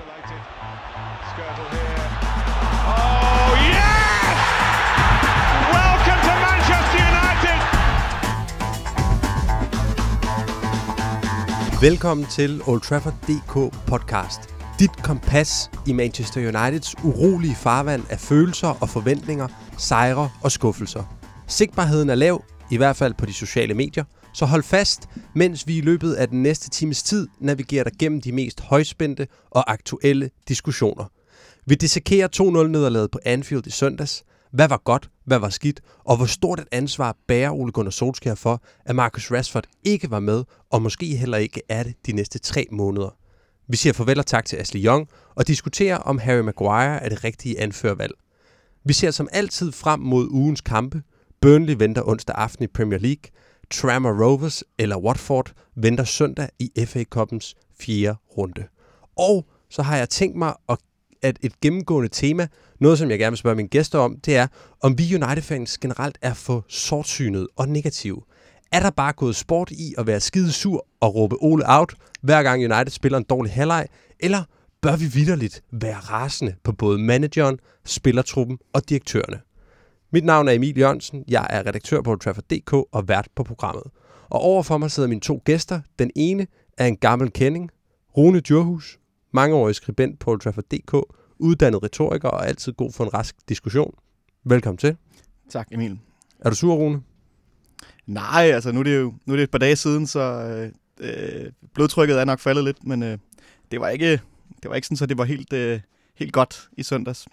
isolated. Skirtle here. Oh, yes! Welcome to Manchester United! Velkommen til Old Trafford DK podcast. Dit kompas i Manchester Uniteds urolige farvand af følelser og forventninger, sejre og skuffelser. Sigtbarheden er lav, i hvert fald på de sociale medier, så hold fast, mens vi i løbet af den næste times tid navigerer dig gennem de mest højspændte og aktuelle diskussioner. Vi dissekerer 2-0-nederlaget på Anfield i søndags. Hvad var godt, hvad var skidt, og hvor stort et ansvar bærer Ole Gunnar Solskjaer for, at Marcus Rashford ikke var med, og måske heller ikke er det de næste tre måneder. Vi siger farvel og tak til Ashley Young, og diskuterer, om Harry Maguire er det rigtige anførvalg. Vi ser som altid frem mod ugens kampe. Burnley venter onsdag aften i Premier League. Trammer Rovers eller Watford venter søndag i FA Cup'ens fjerde runde. Og så har jeg tænkt mig, at at et gennemgående tema, noget som jeg gerne vil spørge mine gæster om, det er, om vi United-fans generelt er for sortsynet og negative. Er der bare gået sport i at være skide sur og råbe Ole out, hver gang United spiller en dårlig halvleg, eller bør vi vidderligt være rasende på både manageren, spillertruppen og direktørerne? Mit navn er Emil Jørgensen, jeg er redaktør på Trafford.dk og vært på programmet. Og overfor mig sidder mine to gæster. Den ene er en gammel kending, Rune Djurhus, mangeårig skribent på Trafford.dk, uddannet retoriker og altid god for en rask diskussion. Velkommen til. Tak, Emil. Er du sur, Rune? Nej, altså nu er det jo nu er det et par dage siden, så øh, øh, blodtrykket er nok faldet lidt, men øh, det var ikke det var ikke sådan, så det var helt, øh, helt godt i søndags.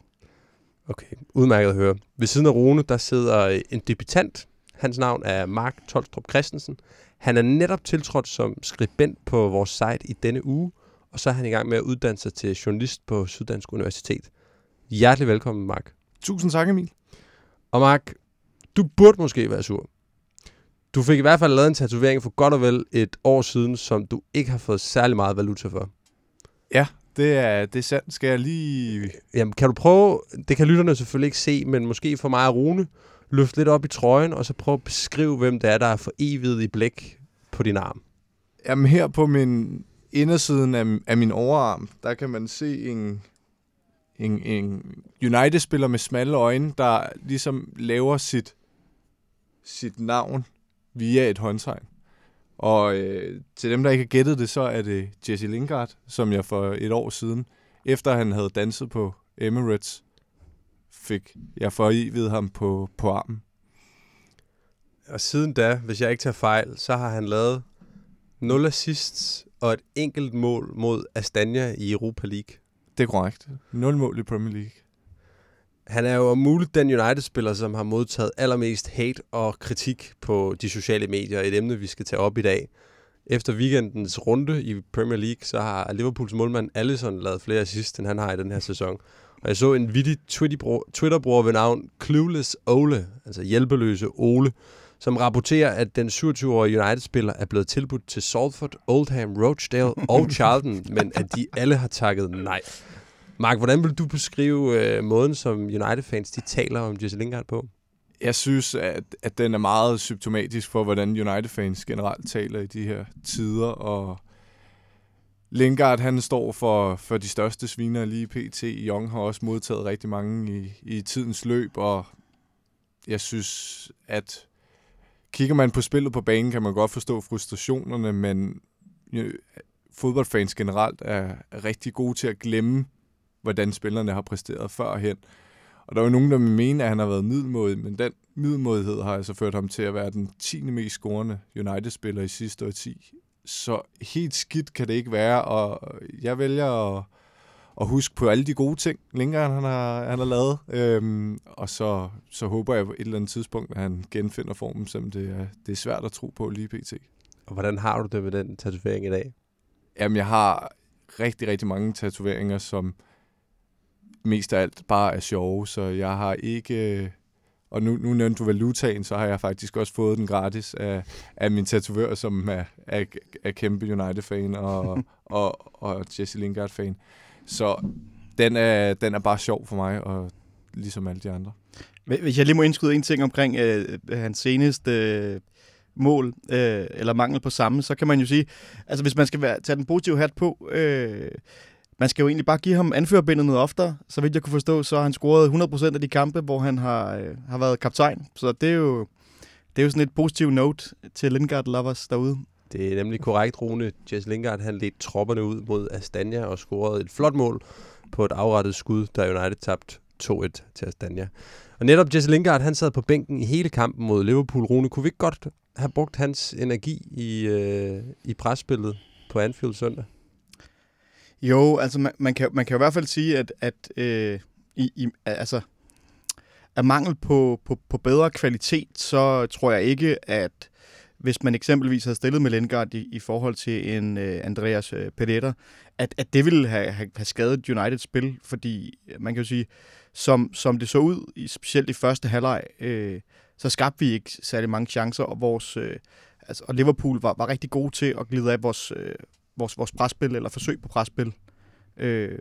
Okay, udmærket at høre. Ved siden af Rune, der sidder en debutant. Hans navn er Mark Tolstrup Christensen. Han er netop tiltrådt som skribent på vores site i denne uge, og så er han i gang med at uddanne sig til journalist på Syddansk Universitet. Hjertelig velkommen, Mark. Tusind tak, Emil. Og Mark, du burde måske være sur. Du fik i hvert fald lavet en tatovering for godt og vel et år siden, som du ikke har fået særlig meget valuta for. Ja, det er, det er sandt. Skal jeg lige... Jamen, kan du prøve, det kan lytterne selvfølgelig ikke se, men måske for mig og Rune, løfte lidt op i trøjen, og så prøve at beskrive, hvem det er, der er for evigt i blæk på din arm. Jamen, her på min indersiden af, af min overarm, der kan man se en, en, en United-spiller med smalle øjne, der ligesom laver sit, sit navn via et håndtegn. Og øh, til dem, der ikke har gættet det, så er det Jesse Lingard, som jeg for et år siden, efter han havde danset på Emirates, fik jeg for i ved ham på, på armen. Og siden da, hvis jeg ikke tager fejl, så har han lavet 0 assists og et enkelt mål mod Astana i Europa League. Det er korrekt. 0 mål i Premier League. Han er jo om muligt den United-spiller, som har modtaget allermest hate og kritik på de sociale medier. Et emne, vi skal tage op i dag. Efter weekendens runde i Premier League, så har Liverpools målmand Allison lavet flere assist, end han har i den her sæson. Og jeg så en vittig Twitter-bruger ved navn Clueless Ole, altså hjælpeløse Ole, som rapporterer, at den 27-årige United-spiller er blevet tilbudt til Salford, Oldham, Rochdale og Charlton, men at de alle har takket nej. Mark, hvordan vil du beskrive øh, måden, som United-fans de taler om Jesse Lingard på? Jeg synes, at, at den er meget symptomatisk for, hvordan United-fans generelt taler i de her tider, og Lingard, han står for, for de største sviner lige pt. Young har også modtaget rigtig mange i, i tidens løb, og jeg synes, at kigger man på spillet på banen, kan man godt forstå frustrationerne, men øh, fodboldfans generelt er rigtig gode til at glemme, hvordan spillerne har præsteret førhen. Og der er jo nogen, der vil mene, at han har været middelmodig, men den middelmodighed har altså ført ham til at være den 10. mest scorende United-spiller i sidste årti. Så helt skidt kan det ikke være, og jeg vælger at, at huske på alle de gode ting, længere han har, han har lavet. Øhm, og så, så håber jeg på et eller andet tidspunkt, at han genfinder formen, som det er, det er svært at tro på lige pt. Og hvordan har du det med den tatovering i dag? Jamen, jeg har rigtig, rigtig mange tatoveringer, som mest af alt bare er sjove, så jeg har ikke... Og nu, nu nævnte du valutaen, så har jeg faktisk også fået den gratis af, af min tatovør, som er, er, er kæmpe United-fan og, og, og Jesse Lingard-fan. Så den er, den er bare sjov for mig, og ligesom alle de andre. Hvis jeg lige må indskyde en ting omkring øh, hans seneste øh, mål, øh, eller mangel på samme, så kan man jo sige, altså hvis man skal være, tage den positive hat på, øh, man skal jo egentlig bare give ham anførerbindet noget oftere. Så vidt jeg kunne forstå, så har han scoret 100% af de kampe, hvor han har, øh, har været kaptajn. Så det er jo, det er jo sådan et positivt note til Lingard lovers derude. Det er nemlig korrekt, Rune. Jess Lingard han ledte tropperne ud mod Astana og scorede et flot mål på et afrettet skud, da United tabte 2-1 til Astana. Og netop Jesse Lingard, han sad på bænken i hele kampen mod Liverpool. Rune, kunne vi ikke godt have brugt hans energi i, øh, i presspillet på Anfield søndag? Jo, altså man, man, kan, man kan jo i hvert fald sige, at, at øh, i, i, altså, af mangel på, på, på bedre kvalitet, så tror jeg ikke, at hvis man eksempelvis havde stillet med Lengard i, i forhold til en øh, Andreas øh, Pereira, at, at det ville have, have, have skadet Uniteds spil, fordi øh, man kan jo sige, som, som det så ud, i, specielt i første halvleg, øh, så skabte vi ikke særlig mange chancer, og vores øh, altså, og Liverpool var, var rigtig gode til at glide af vores, øh, vores, vores presspil, eller forsøg på presspil. Øh,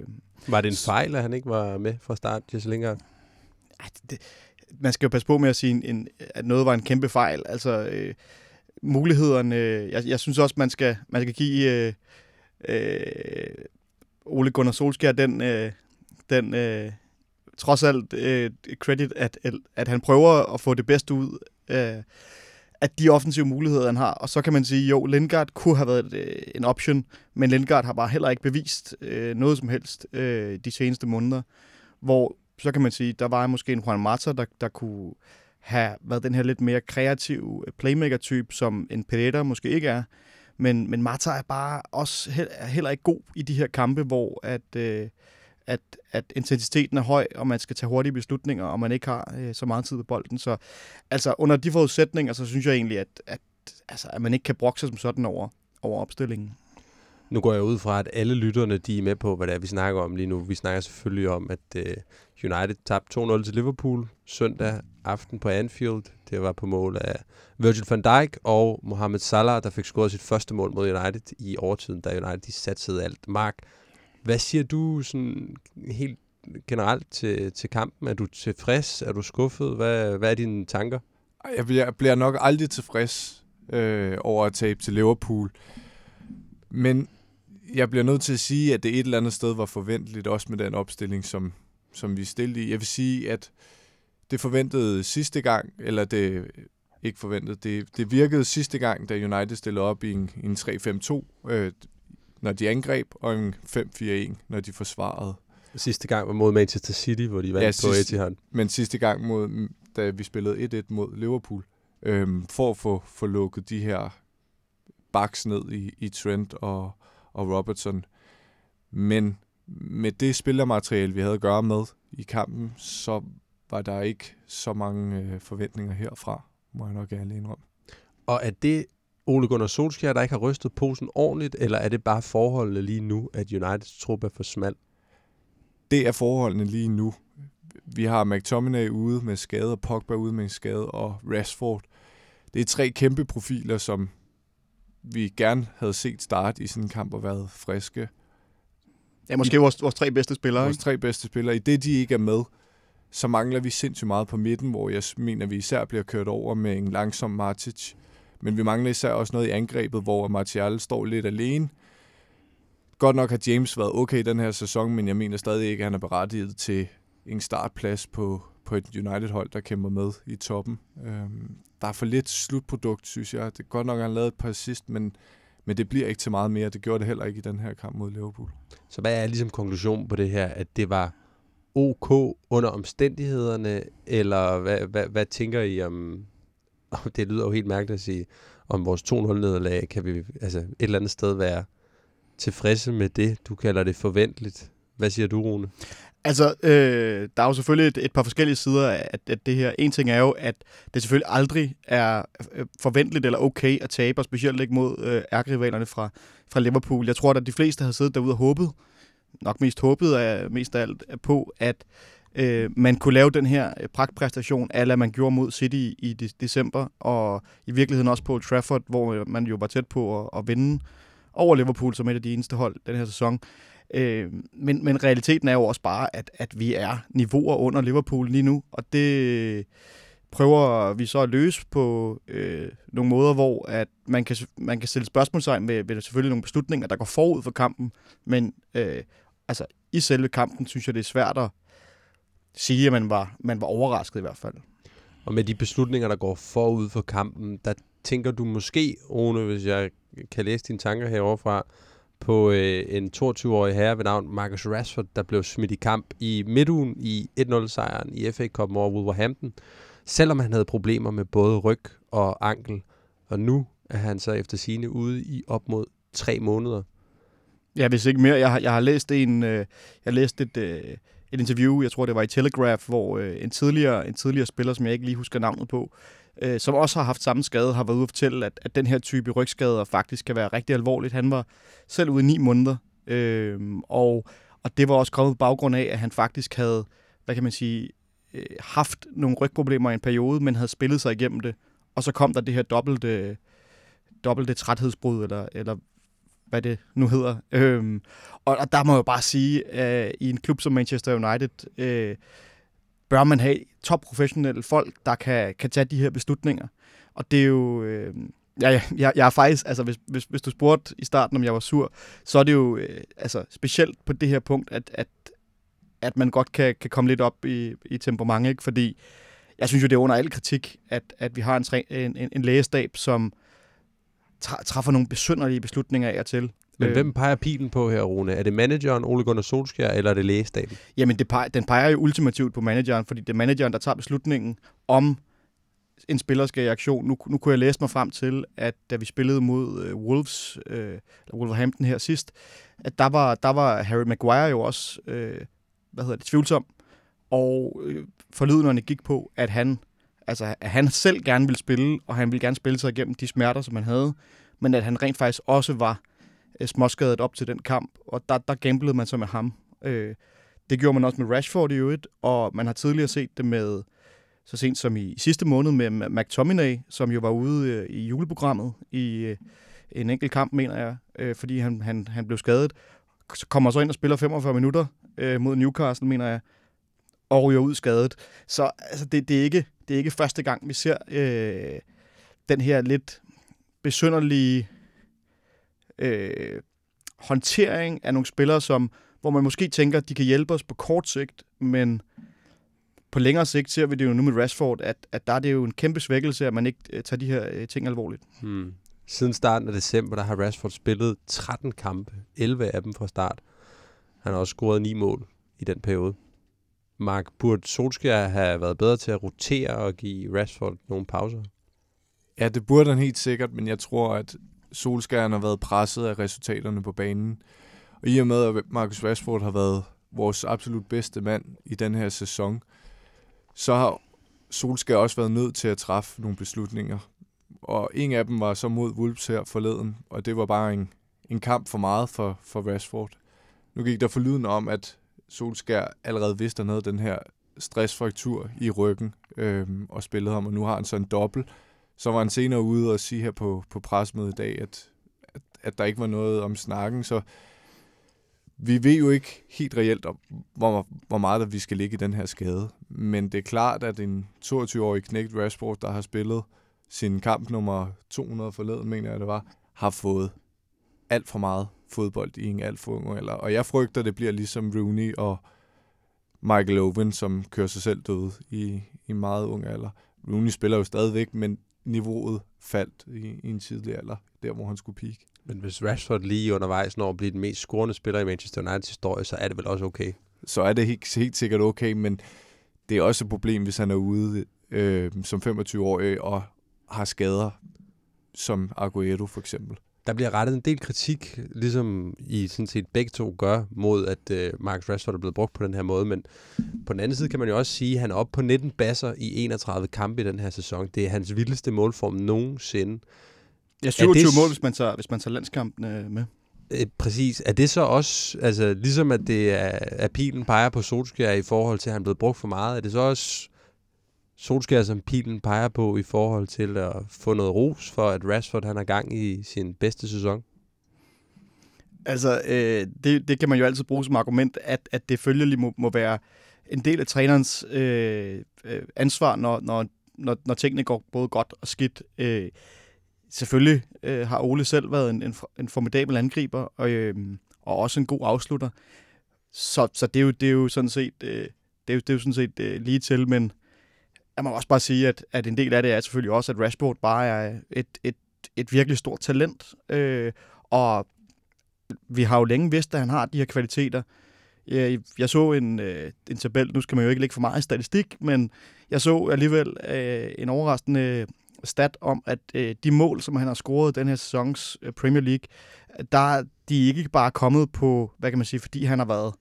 var det en fejl, at han ikke var med fra start, Jesse Lingard? Det, man skal jo passe på med at sige, en, at noget var en kæmpe fejl. Altså, øh, mulighederne... Jeg, jeg synes også, man skal, man skal give øh, øh, Ole Gunnar Solskjaer den, øh, den øh, trods alt øh, credit, at, at han prøver at få det bedste ud af, at de offensive muligheder, han har. Og så kan man sige, jo, Lindgaard kunne have været øh, en option, men Lindgaard har bare heller ikke bevist øh, noget som helst øh, de seneste måneder. Hvor så kan man sige, der var måske en Juan Mata, der, der kunne have været den her lidt mere kreative øh, playmaker-type, som en Pereira måske ikke er. Men, men Mata er bare også heller ikke god i de her kampe, hvor at, øh, at, at intensiteten er høj, og man skal tage hurtige beslutninger, og man ikke har øh, så meget tid på bolden. Så altså, under de forudsætninger, så synes jeg egentlig, at, at, altså, at man ikke kan brokke sig som sådan over, over opstillingen. Nu går jeg ud fra, at alle lytterne de er med på, hvad det er, vi snakker om lige nu. Vi snakker selvfølgelig om, at øh, United tabte 2-0 til Liverpool søndag aften på Anfield. Det var på mål af Virgil van Dijk og Mohamed Salah, der fik scoret sit første mål mod United i overtiden, da United de satsede alt. Mark, hvad siger du sådan helt generelt til, til kampen? Er du tilfreds? Er du skuffet? Hvad, hvad er dine tanker? Jeg bliver, bliver nok aldrig tilfreds øh, over at tabe til Liverpool. Men jeg bliver nødt til at sige, at det et eller andet sted var forventeligt, også med den opstilling, som, som vi stillede i. Jeg vil sige, at det forventede sidste gang, eller det ikke forventet, det, det virkede sidste gang, da United stillede op i en, en 3-5-2, øh, når de angreb, og en 5-4-1, når de forsvarede. Sidste gang var mod Manchester City, hvor de vandt ja, sidste, på Etihad. Men sidste gang, mod, da vi spillede 1-1 mod Liverpool, øh, for at få, få lukket de her baks ned i, i Trent og, og Robertson. Men med det spillermateriale, vi havde at gøre med i kampen, så var der ikke så mange øh, forventninger herfra, må jeg nok gerne indrømme. Og er det Ole Gunnar Solskjaer, der ikke har rystet posen ordentligt, eller er det bare forholdene lige nu, at Uniteds trup er for smal? Det er forholdene lige nu. Vi har McTominay ude med skade, og Pogba ude med en skade, og Rashford. Det er tre kæmpe profiler, som vi gerne havde set starte i sådan en kamp og været friske. Ja, måske I, vores, vores tre bedste spillere. Vores ikke? tre bedste spillere. I det, de ikke er med, så mangler vi sindssygt meget på midten, hvor jeg mener, vi især bliver kørt over med en langsom Martic. Men vi mangler især også noget i angrebet, hvor Martial står lidt alene. Godt nok har James været okay den her sæson, men jeg mener stadig ikke, at han er berettiget til en startplads på, på et United-hold, der kæmper med i toppen. Øhm, der er for lidt slutprodukt, synes jeg. Det er godt nok, at han lavet et par assist, men, men det bliver ikke til meget mere. Det gjorde det heller ikke i den her kamp mod Liverpool. Så hvad er ligesom konklusionen på det her? At det var ok under omstændighederne, eller hvad, hvad, hvad tænker I om, det lyder jo helt mærkeligt at sige, om vores 2-0-nederlag, kan vi altså et eller andet sted være tilfredse med det, du kalder det forventeligt. Hvad siger du, Rune? Altså, øh, der er jo selvfølgelig et, et par forskellige sider af at, at det her. En ting er jo, at det selvfølgelig aldrig er øh, forventeligt eller okay at tabe, og specielt ikke mod øh, ærkerivalerne fra, fra Liverpool. Jeg tror, at de fleste har siddet derude og håbet, nok mest håbet af, mest af alt på, at øh, man kunne lave den her øh, pragtpræstation, ala man gjorde mod City i, i de, december, og i virkeligheden også på Trafford, hvor øh, man jo var tæt på at, at vinde over Liverpool som et af de eneste hold den her sæson. Øh, men, men realiteten er jo også bare, at, at vi er niveauer under Liverpool lige nu, og det øh, prøver vi så at løse på øh, nogle måder, hvor at man, kan, man kan stille spørgsmålstegn ved, ved selvfølgelig nogle beslutninger, der går forud for kampen, men øh, altså i selve kampen, synes jeg, det er svært at sige, at man var, man var overrasket i hvert fald. Og med de beslutninger, der går forud for kampen, der tænker du måske, Rune, hvis jeg kan læse dine tanker herovre fra, på øh, en 22-årig herre ved navn Marcus Rashford, der blev smidt i kamp i midtugen i 1-0-sejren i FA Cup over Wolverhampton, selvom han havde problemer med både ryg og ankel. Og nu er han så efter sine ude i op mod tre måneder. Ja, hvis ikke mere. Jeg har, jeg har læst en, øh, jeg har læst et, øh, et interview, jeg tror det var i Telegraph, hvor øh, en, tidligere, en tidligere spiller, som jeg ikke lige husker navnet på, øh, som også har haft samme skade, har været ude at fortælle, at, at den her type rygskader faktisk kan være rigtig alvorligt. Han var selv ude i ni måneder, øh, og, og det var også kommet på baggrund af, at han faktisk havde, hvad kan man sige, øh, haft nogle rygproblemer i en periode, men havde spillet sig igennem det. Og så kom der det her dobbelte, dobbelte træthedsbrud, eller, eller hvad det nu hedder. Øhm, og, og der må jeg jo bare sige, at i en klub som Manchester United, øh, bør man have topprofessionelle folk, der kan, kan tage de her beslutninger. Og det er jo... Øh, Ja, jeg, jeg er faktisk, altså hvis, hvis, hvis du spurgte i starten, om jeg var sur, så er det jo øh, altså, specielt på det her punkt, at, at, at man godt kan, kan komme lidt op i, i temperament, ikke? fordi jeg synes jo, det er under al kritik, at, at vi har en, en, en, en lægestab, som træffer nogle besynderlige beslutninger af og til. Men øh, hvem peger pilen på her, Rune? Er det manageren Ole Gunnar Solskjaer, eller er det lægestaben? Jamen, det peger, den peger jo ultimativt på manageren, fordi det er manageren, der tager beslutningen om en spiller skal i aktion. Nu, nu kunne jeg læse mig frem til, at da vi spillede mod øh, Wolves, øh, Wolverhampton her sidst, at der var, der var Harry Maguire jo også, øh, hvad hedder det, tvivlsom. Og øh, forlydenderne gik på, at han, altså, at han selv gerne ville spille, og han ville gerne spille sig igennem de smerter, som han havde, men at han rent faktisk også var øh, småskadet op til den kamp, og der, der gamblede man så med ham. Øh, det gjorde man også med Rashford i øvrigt, og man har tidligere set det med så sent som i sidste måned med McTominay, som jo var ude øh, i juleprogrammet i øh, en enkelt kamp, mener jeg, øh, fordi han, han, han blev skadet. Så kommer så ind og spiller 45 minutter øh, mod Newcastle, mener jeg, og ryger ud skadet. Så altså, det, det, er ikke, det er ikke første gang, vi ser øh, den her lidt besynderlige øh, håndtering af nogle spillere, som, hvor man måske tænker, at de kan hjælpe os på kort sigt, men på længere sigt ser vi det jo nu med Rashford, at, at der er det jo en kæmpe svækkelse, at man ikke uh, tager de her uh, ting alvorligt. Hmm. Siden starten af december, der har Rashford spillet 13 kampe, 11 af dem fra start. Han har også scoret 9 mål i den periode. Mark, burde Solskjaer have været bedre til at rotere og give Rashford nogle pauser? Ja, det burde han helt sikkert, men jeg tror, at Solskjaer har været presset af resultaterne på banen. Og i og med, at Marcus Rashford har været vores absolut bedste mand i den her sæson, så har Solskjaer også været nødt til at træffe nogle beslutninger. Og en af dem var så mod Wolves her forleden, og det var bare en, en kamp for meget for, for Rashford. Nu gik der forlyden om, at Solskær allerede vidste, at han havde den her stressfraktur i ryggen øh, og spillede ham, og nu har han så en dobbelt. Så var han senere ude og sige her på, på presmødet i dag, at, at, at der ikke var noget om snakken, så vi ved jo ikke helt reelt, hvor, hvor meget der vi skal ligge i den her skade. Men det er klart, at en 22-årig knægt Rashford, der har spillet sin kamp nummer 200 forleden, mener jeg det var, har fået alt for meget fodbold i en alt for ung alder. Og jeg frygter, det bliver ligesom Rooney og Michael Owen, som kører sig selv døde i, i meget ung alder. Rooney spiller jo stadigvæk, men niveauet faldt i, i en tidlig alder, der hvor han skulle peak. Men hvis Rashford lige undervejs når at blive den mest scorende spiller i Manchester Uniteds historie, så er det vel også okay? Så er det helt, helt sikkert okay, men det er også et problem, hvis han er ude øh, som 25-årig og har skader, som Aguero for eksempel. Der bliver rettet en del kritik, ligesom I sådan set begge to gør, mod at øh, Marcus Rashford er blevet brugt på den her måde, men på den anden side kan man jo også sige, at han er oppe på 19 basser i 31 kampe i den her sæson. Det er hans vildeste målform nogensinde. Ja, 27 det, mål, hvis man tager, hvis man tager landskampene med. Øh, præcis. Er det så også, altså ligesom at det er, at pilen peger på Solskjaer i forhold til, at han er blevet brugt for meget, er det så også Solskjaer, som pilen peger på i forhold til at få noget ros for, at Rashford han har gang i sin bedste sæson? Altså, øh, det, det kan man jo altid bruge som argument, at, at det følgelig må, må være en del af trænerens øh, øh, ansvar, når, når, når, når tingene går både godt og skidt. Øh, selvfølgelig øh, har Ole selv været en, en, en formidabel angriber, og, øh, og også en god afslutter. så, så det, er jo, det er jo sådan set, øh, det er jo, det er jo sådan set øh, lige til, men jeg må også bare sige, at, at en del af det er selvfølgelig også, at Rashford bare er et, et, et virkelig stort talent, øh, og vi har jo længe vidst, at han har de her kvaliteter. Jeg, jeg så en, øh, en tabel, nu skal man jo ikke lægge for meget i statistik, men jeg så alligevel øh, en overraskende stat om, at øh, de mål, som han har scoret den her sæsons øh, Premier League, der de er ikke bare kommet på, hvad kan man sige, fordi han har været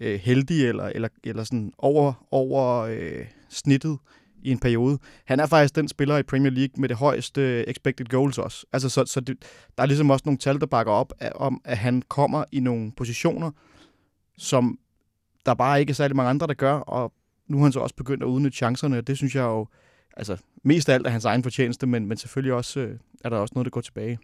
øh, heldig eller, eller, eller sådan over, over øh, snittet i en periode. Han er faktisk den spiller i Premier League med det højeste øh, expected goals også. Altså, så, så det, der er ligesom også nogle tal, der bakker op af, om, at han kommer i nogle positioner, som der bare ikke er særlig mange andre, der gør, og nu har han så også begyndt at udnytte chancerne, og det synes jeg jo, altså mest af alt er hans egen fortjeneste, men, men selvfølgelig også øh, er der også noget, der går tilbage.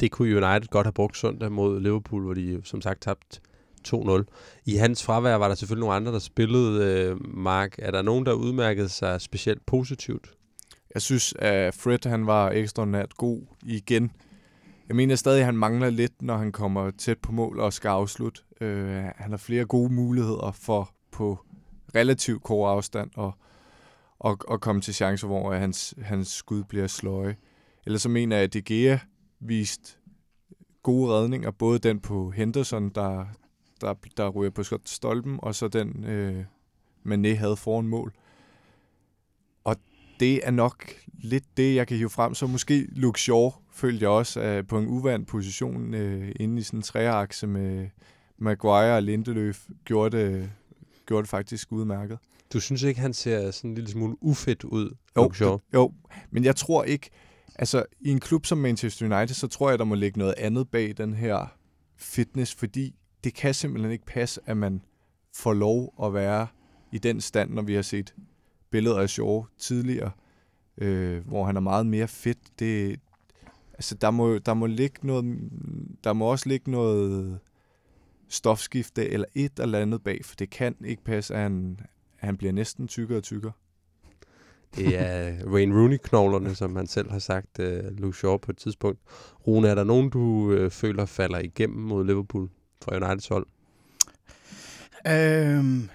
Det kunne United godt have brugt søndag mod Liverpool, hvor de som sagt tabte 2-0. I hans fravær var der selvfølgelig nogle andre, der spillede. Øh, Mark, er der nogen, der udmærkede sig specielt positivt? Jeg synes, at Fred han var ekstraordinært god igen. Jeg mener stadig, at han mangler lidt, når han kommer tæt på mål og skal afslutte. Øh, han har flere gode muligheder for på relativt kort afstand og, og, og komme til chancer, hvor hans, hans skud bliver sløje. Ellers så mener jeg, at De Gea viste gode redninger, både den på Henderson, der, der, der ryger på stolpen, og så den, øh, Mané havde foran mål. Og det er nok lidt det, jeg kan hive frem. Så måske Luke Shaw følte jeg også øh, på en uvandt position øh, inde i sådan en træakse med Maguire og Lindeløf, gjorde det, gjorde det faktisk udmærket. Du synes ikke, han ser sådan en lille smule ufedt ud, jo, Luke Shaw? Det, jo, men jeg tror ikke, altså i en klub som Manchester United, så tror jeg, der må ligge noget andet bag den her fitness, fordi det kan simpelthen ikke passe, at man får lov at være i den stand, når vi har set billeder af Shaw tidligere, øh, hvor han er meget mere fedt. Det, altså, der må, der må ligge noget, der må også ligge noget stofskifte eller et eller andet bag, for det kan ikke passe, at han, at han bliver næsten tykkere og tykkere. Det er Wayne Rooney-knoglerne, som han selv har sagt, uh, Luke Shaw på et tidspunkt. Rune, er der nogen, du uh, føler falder igennem mod Liverpool? For Uniteds hold? Øhm,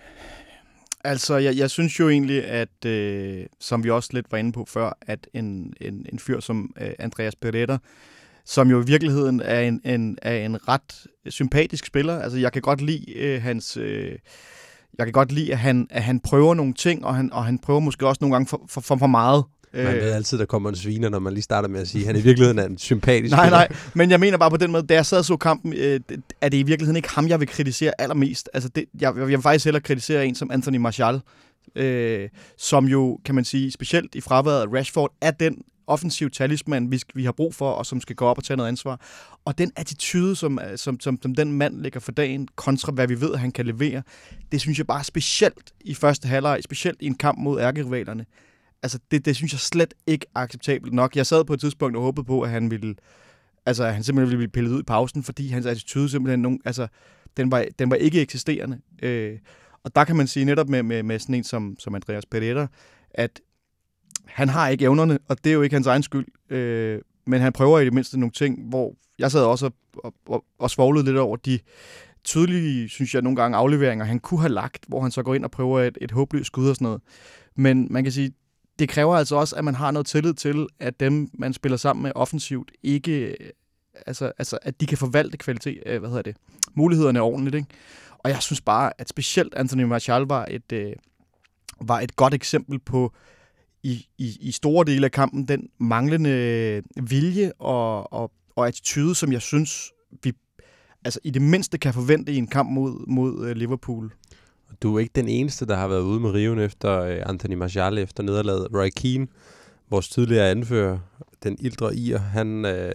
altså, jeg, jeg synes jo egentlig, at øh, som vi også lidt var inde på før, at en, en, en fyr som øh, Andreas Pereira, som jo i virkeligheden er en, en, er en ret sympatisk spiller. Altså, jeg kan godt lide øh, hans... Øh, jeg kan godt lide, at han, at han prøver nogle ting, og han, og han prøver måske også nogle gange for, for, for, for meget. Man ved øh. altid, der kommer en sviner, når man lige starter med at sige, at han i virkeligheden er en sympatisk Nej, nej, men jeg mener bare på den måde, da jeg sad og så kampen, øh, er det i virkeligheden ikke ham, jeg vil kritisere allermest. Altså, det, jeg, jeg vil faktisk hellere kritisere en som Anthony Martial, øh, som jo, kan man sige, specielt i fraværet af Rashford, er den offensiv talisman, vi, vi har brug for, og som skal gå op og tage noget ansvar. Og den attitude, som, som, som, som den mand lægger for dagen, kontra hvad vi ved, han kan levere, det synes jeg bare specielt i første halvleg, specielt i en kamp mod ærkerivalerne, altså det, det synes jeg slet ikke er acceptabelt nok. Jeg sad på et tidspunkt og håbede på, at han ville, altså at han simpelthen ville blive pillet ud i pausen, fordi hans attitude simpelthen, nogen, altså, den var, den var ikke eksisterende. Øh, og der kan man sige netop med, med, med sådan en som, som Andreas Pereira, at han har ikke evnerne, og det er jo ikke hans egen skyld. Øh, men han prøver i det mindste nogle ting, hvor jeg sad også og, og, og svoglede lidt over de tydelige, synes jeg, nogle gange afleveringer, han kunne have lagt, hvor han så går ind og prøver et, et håbløst skud og sådan noget. Men man kan sige, det kræver altså også, at man har noget tillid til, at dem, man spiller sammen med offensivt, ikke, øh, altså, altså at de kan forvalte kvalitet, øh, hvad hedder det, mulighederne ordentligt. Ikke? Og jeg synes bare, at specielt Anthony Martial var et, øh, var et godt eksempel på, i, i, i store dele af kampen, den manglende vilje og, og, og attitude, som jeg synes, vi altså i det mindste kan forvente i en kamp mod, mod øh, Liverpool. Du er ikke den eneste, der har været ude med riven efter øh, Anthony Martial efter nederlaget. Roy Keane, vores tidligere anfører, den ildre ir, han øh,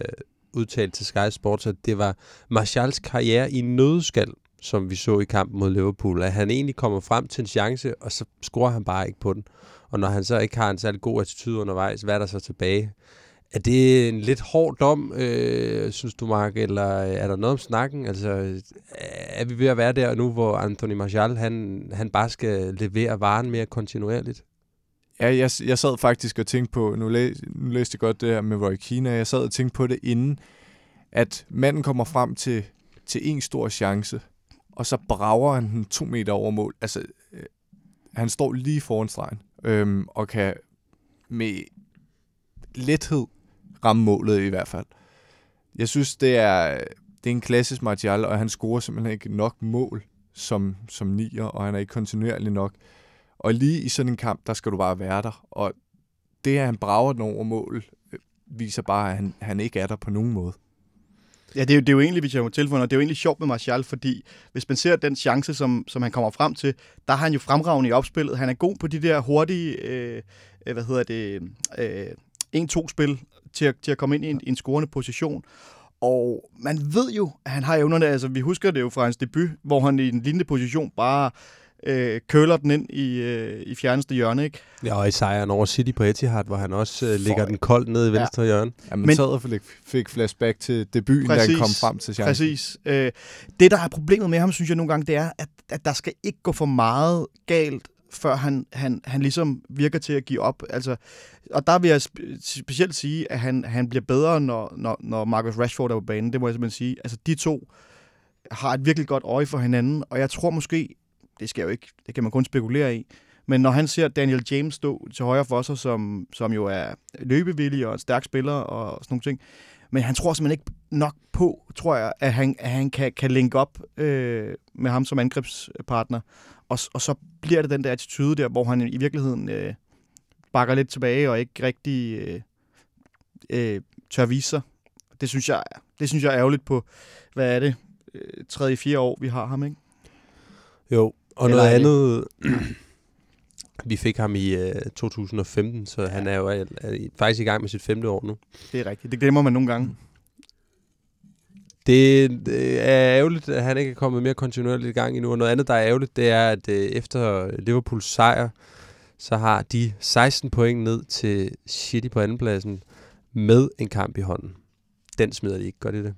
udtalte til Sky Sports, at det var Martials karriere i nødskal, som vi så i kampen mod Liverpool. At han egentlig kommer frem til en chance, og så scorer han bare ikke på den. Og når han så ikke har en særlig god attitude undervejs, hvad er der så tilbage? Er det en lidt hård dom, øh, synes du, Mark, eller er der noget om snakken? Altså, øh, er vi ved at være der nu, hvor Anthony Martial, han, han bare skal levere varen mere kontinuerligt? Ja, jeg, jeg sad faktisk og tænkte på, nu, læ, nu læste jeg godt det her med Roy Keane, jeg sad og tænkte på det inden, at manden kommer frem til, til en stor chance, og så brager han den to meter over mål. Altså, øh, han står lige foran stregen, øhm, og kan med lethed ramme målet i hvert fald. Jeg synes, det er, det er en klassisk Martial, og han scorer simpelthen ikke nok mål som, som nier, og han er ikke kontinuerlig nok. Og lige i sådan en kamp, der skal du bare være der. Og det, at han brager den over mål, øh, viser bare, at han, han ikke er der på nogen måde. Ja, det er, jo, det er jo egentlig, hvis jeg må tilføje, det er jo egentlig sjovt med Martial, fordi hvis man ser den chance, som, som han kommer frem til, der har han jo fremragende i opspillet. Han er god på de der hurtige, øh, øh hvad hedder det, øh, 1-2-spil til at, til at komme ind i en, en scorende position. Og man ved jo, at han har evnerne. Altså, vi husker det jo fra hans debut, hvor han i en lignende position bare øh, køler den ind i, øh, i fjerneste hjørne, ikke? Ja, og i sejren over City på Etihad, hvor han også øh, lægger den koldt ned i venstre ja. hjørne. Ja, men, men sad og fik, fik flashback til debuten, præcis, da han kom frem til chancen. Præcis. Øh, det, der er problemet med ham, synes jeg nogle gange, det er, at, at der skal ikke gå for meget galt før han, han, han ligesom virker til at give op. Altså, og der vil jeg specielt sige, at han, han bliver bedre, når, når, når Marcus Rashford er på banen. Det må jeg simpelthen sige. Altså, de to har et virkelig godt øje for hinanden, og jeg tror måske, det skal jo ikke, det kan man kun spekulere i, men når han ser Daniel James stå til højre for sig, som, som jo er løbevillig og en stærk spiller og sådan nogle ting, men han tror simpelthen ikke nok på, tror jeg, at han, at han kan, kan linke op øh, med ham som angrebspartner. Og, og så bliver det den der attitude der, hvor han i virkeligheden øh, bakker lidt tilbage og ikke rigtig øh, øh, tør vise sig. Det synes jeg, det synes jeg er ærgerligt på, hvad er det, øh, tredje, fire år, vi har ham, ikke? Jo, og Eller noget andet, vi fik ham i øh, 2015, så ja. han er jo er, er faktisk i gang med sit femte år nu. Det er rigtigt, det glemmer man nogle gange. Det, det er ærgerligt, at han ikke er kommet mere kontinuerligt i gang endnu. Og noget andet, der er ærgerligt, det er, at øh, efter Liverpools sejr, så har de 16 point ned til City på andenpladsen med en kamp i hånden. Den smider de ikke, gør de det?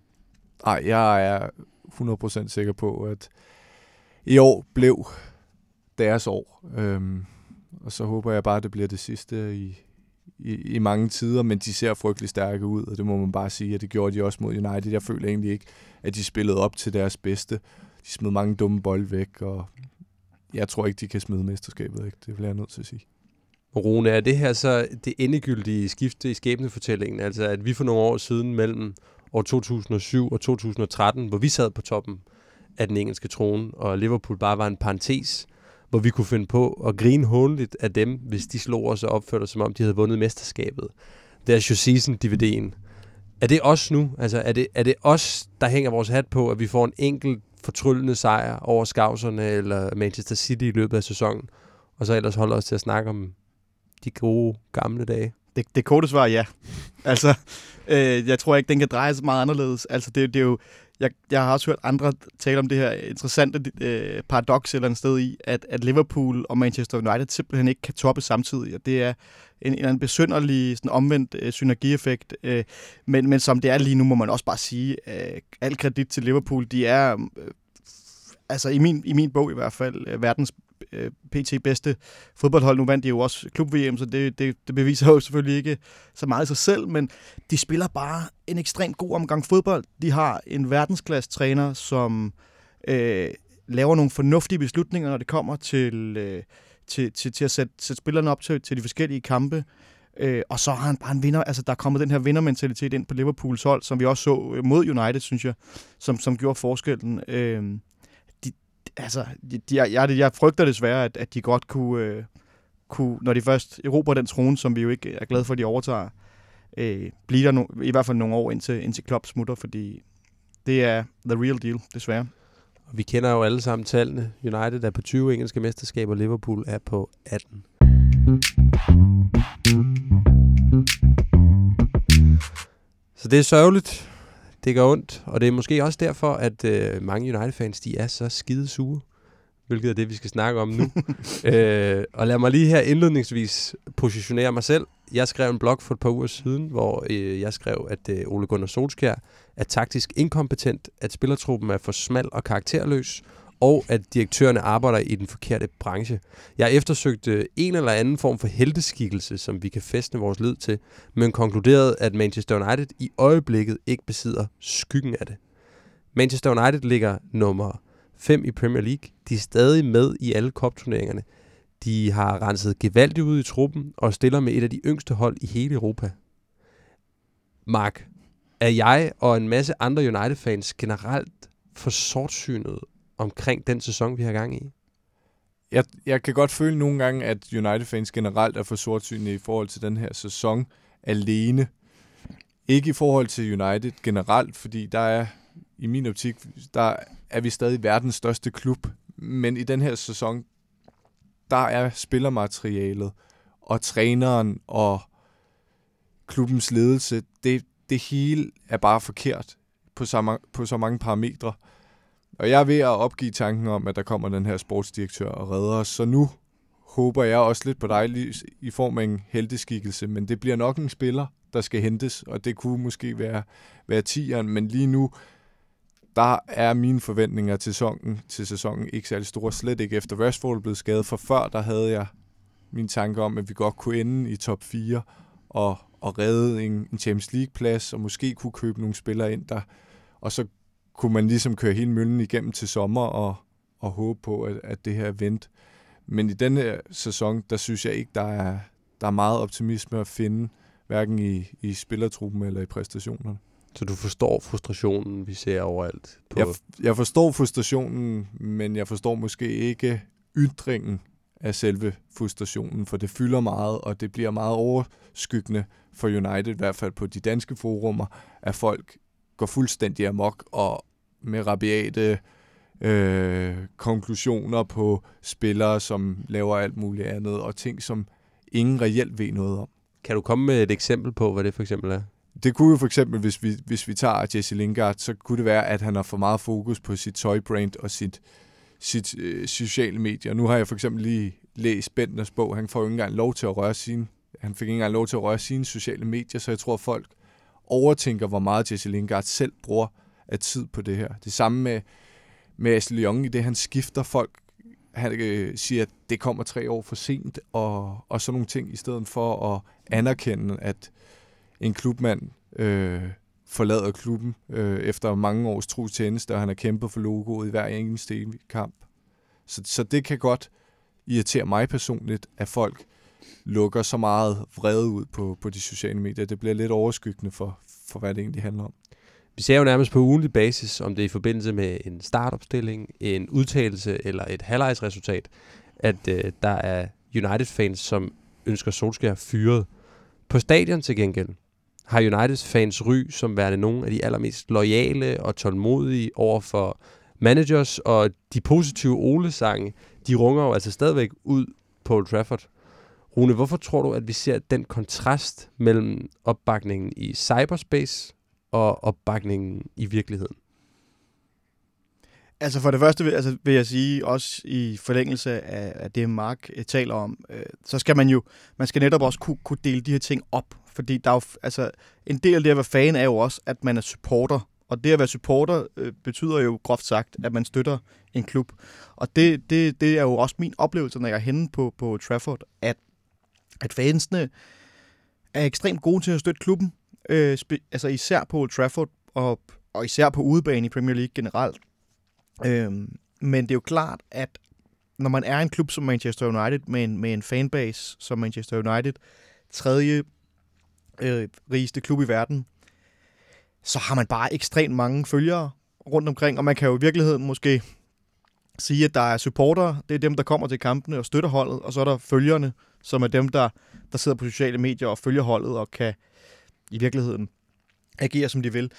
Nej, jeg er 100% sikker på, at i år blev deres år. Øhm, og så håber jeg bare, at det bliver det sidste i, i, i mange tider, men de ser frygtelig stærke ud, og det må man bare sige, at det gjorde de også mod United. Jeg føler egentlig ikke, at de spillede op til deres bedste. De smed mange dumme bold væk, og jeg tror ikke, de kan smide mesterskabet. væk. Det bliver jeg nødt til at sige. Rune, er det her så det endegyldige skifte i skæbnefortællingen? Altså, at vi for nogle år siden mellem år 2007 og 2013, hvor vi sad på toppen af den engelske trone, og Liverpool bare var en parentes, hvor vi kunne finde på at grine håndeligt af dem, hvis de slog os og opførte som om de havde vundet mesterskabet. Det er jo season-DVD'en. Er det os nu? Altså, er det, er det os, der hænger vores hat på, at vi får en enkelt fortryllende sejr over Skavserne eller Manchester City i løbet af sæsonen, og så ellers holder os til at snakke om de gode gamle dage? Det, det korte svar er ja. Altså, øh, jeg tror ikke, den kan drejes meget anderledes. Altså, det, det er jo jeg, jeg har også hørt andre tale om det her interessante øh, paradoks eller en sted i, at, at Liverpool og Manchester United simpelthen ikke kan toppe samtidig, og det er en, en besynderlig sådan omvendt øh, synergieffekt, øh, men, men som det er lige nu, må man også bare sige, øh, al kredit til Liverpool, de er øh, altså i min, i min bog i hvert fald, øh, verdens Øh, pt. bedste fodboldhold. Nu vandt de jo også klub-VM, så det, det, det beviser jo selvfølgelig ikke så meget i sig selv, men de spiller bare en ekstremt god omgang fodbold. De har en verdensklasse træner, som øh, laver nogle fornuftige beslutninger, når det kommer til, øh, til, til, til at sætte, sætte spillerne op til, til de forskellige kampe. Øh, og så har han bare en vinder, altså der er kommet den her vindermentalitet ind på Liverpools hold, som vi også så mod United, synes jeg, som, som gjorde forskellen. Øh, altså, de, de, jeg, jeg frygter desværre, at, at de godt kunne, øh, kunne, når de først erobrer den trone, som vi jo ikke er glade for, at de overtager, øh, blive der no, i hvert fald nogle år indtil, indtil Klopp smutter, fordi det er the real deal, desværre. Vi kender jo alle sammen tallene. United er på 20 engelske mesterskaber, Liverpool er på 18. Så det er sørgeligt. Det gør ondt, og det er måske også derfor, at øh, mange United-fans de er så skide sure, hvilket er det, vi skal snakke om nu. øh, og lad mig lige her indledningsvis positionere mig selv. Jeg skrev en blog for et par uger siden, hvor øh, jeg skrev, at øh, Ole Gunnar Solskjær er taktisk inkompetent, at spillertruppen er for smal og karakterløs, og at direktørerne arbejder i den forkerte branche. Jeg eftersøgte øh, en eller anden form for helteskikkelse, som vi kan fæstne vores lid til, men konkluderede, at Manchester United i øjeblikket ikke besidder skyggen af det. Manchester United ligger nummer 5 i Premier League. De er stadig med i alle kopturneringerne. De har renset gevaldigt ud i truppen og stiller med et af de yngste hold i hele Europa. Mark, er jeg og en masse andre United-fans generelt for sortsynet omkring den sæson, vi har gang i? Jeg, jeg kan godt føle nogle gange, at United-fans generelt er for sortsynlige i forhold til den her sæson alene. Ikke i forhold til United generelt, fordi der er, i min optik, der er vi stadig verdens største klub. Men i den her sæson, der er spillermaterialet og træneren og klubbens ledelse, det, det hele er bare forkert på så, på så mange parametre. Og jeg er ved at opgive tanken om, at der kommer den her sportsdirektør og redder os. Så nu håber jeg også lidt på dig i form af en helteskikkelse, men det bliver nok en spiller, der skal hentes, og det kunne måske være, være tieren, men lige nu, der er mine forventninger til sæsonen, til sæsonen ikke særlig store, slet ikke efter Rashford blev skadet, for før der havde jeg min tanke om, at vi godt kunne ende i top 4 og, og redde en, en Champions League-plads, og måske kunne købe nogle spillere ind der, og så kunne man ligesom køre hele møllen igennem til sommer og, og håbe på, at, at det her vent. Men i denne sæson, der synes jeg ikke, der er, der er meget optimisme at finde, hverken i, i spillertruppen eller i præstationerne. Så du forstår frustrationen, vi ser overalt? På... Jeg, jeg forstår frustrationen, men jeg forstår måske ikke ytringen af selve frustrationen, for det fylder meget, og det bliver meget overskyggende for United, i hvert fald på de danske forumer, at folk går fuldstændig amok og med rabiate øh, konklusioner på spillere, som laver alt muligt andet, og ting, som ingen reelt ved noget om. Kan du komme med et eksempel på, hvad det for eksempel er? Det kunne jo for eksempel, hvis vi, hvis vi tager Jesse Lingard, så kunne det være, at han har for meget fokus på sit tøjbrand og sit, sit øh, sociale medier. Nu har jeg for eksempel lige læst Bentners bog. Han får jo ikke engang lov til at røre sine, han fik ikke engang lov til at røre sine sociale medier, så jeg tror, folk overtænker, hvor meget Jesse Lingard selv bruger af tid på det her. Det samme med, med Ashley Young i det, han skifter folk. Han øh, siger, at det kommer tre år for sent, og, og sådan nogle ting, i stedet for at anerkende, at en klubmand øh, forlader klubben øh, efter mange års tro tjeneste, og han har kæmpet for logoet i hver eneste kamp. Så, så det kan godt irritere mig personligt, at folk lukker så meget vrede ud på, på de sociale medier. Det bliver lidt overskyggende for, for, hvad det egentlig handler om. Vi ser jo nærmest på ugenlig basis, om det er i forbindelse med en startopstilling, en udtalelse eller et halvlejsresultat, at øh, der er United-fans, som ønsker Solskjaer fyret. På stadion til gengæld har Uniteds fans ry som værende nogle af de allermest lojale og tålmodige over for managers, og de positive Ole-sange, de runger jo altså stadigvæk ud på Old Trafford. Rune, hvorfor tror du, at vi ser den kontrast mellem opbakningen i cyberspace og opbakningen i virkeligheden? Altså for det første vil, altså vil jeg sige, også i forlængelse af, af det, Mark eh, taler om, øh, så skal man jo, man skal netop også kunne, kunne dele de her ting op. Fordi der er jo, altså, en del af det at være fan er jo også, at man er supporter. Og det at være supporter øh, betyder jo groft sagt, at man støtter en klub. Og det, det, det er jo også min oplevelse, når jeg er henne på, på Trafford, at at fansene er ekstremt gode til at støtte klubben. Øh, altså især på Old Trafford og, og især på udebane i Premier League generelt. Øh, men det er jo klart, at når man er en klub som Manchester United med en, med en fanbase som Manchester United, tredje øh, rigeste klub i verden, så har man bare ekstremt mange følgere rundt omkring, og man kan jo i virkeligheden måske sige, at der er supportere, det er dem, der kommer til kampene og støtter holdet, og så er der følgerne, som er dem, der, der sidder på sociale medier og følger holdet og kan i virkeligheden agere, som de vil.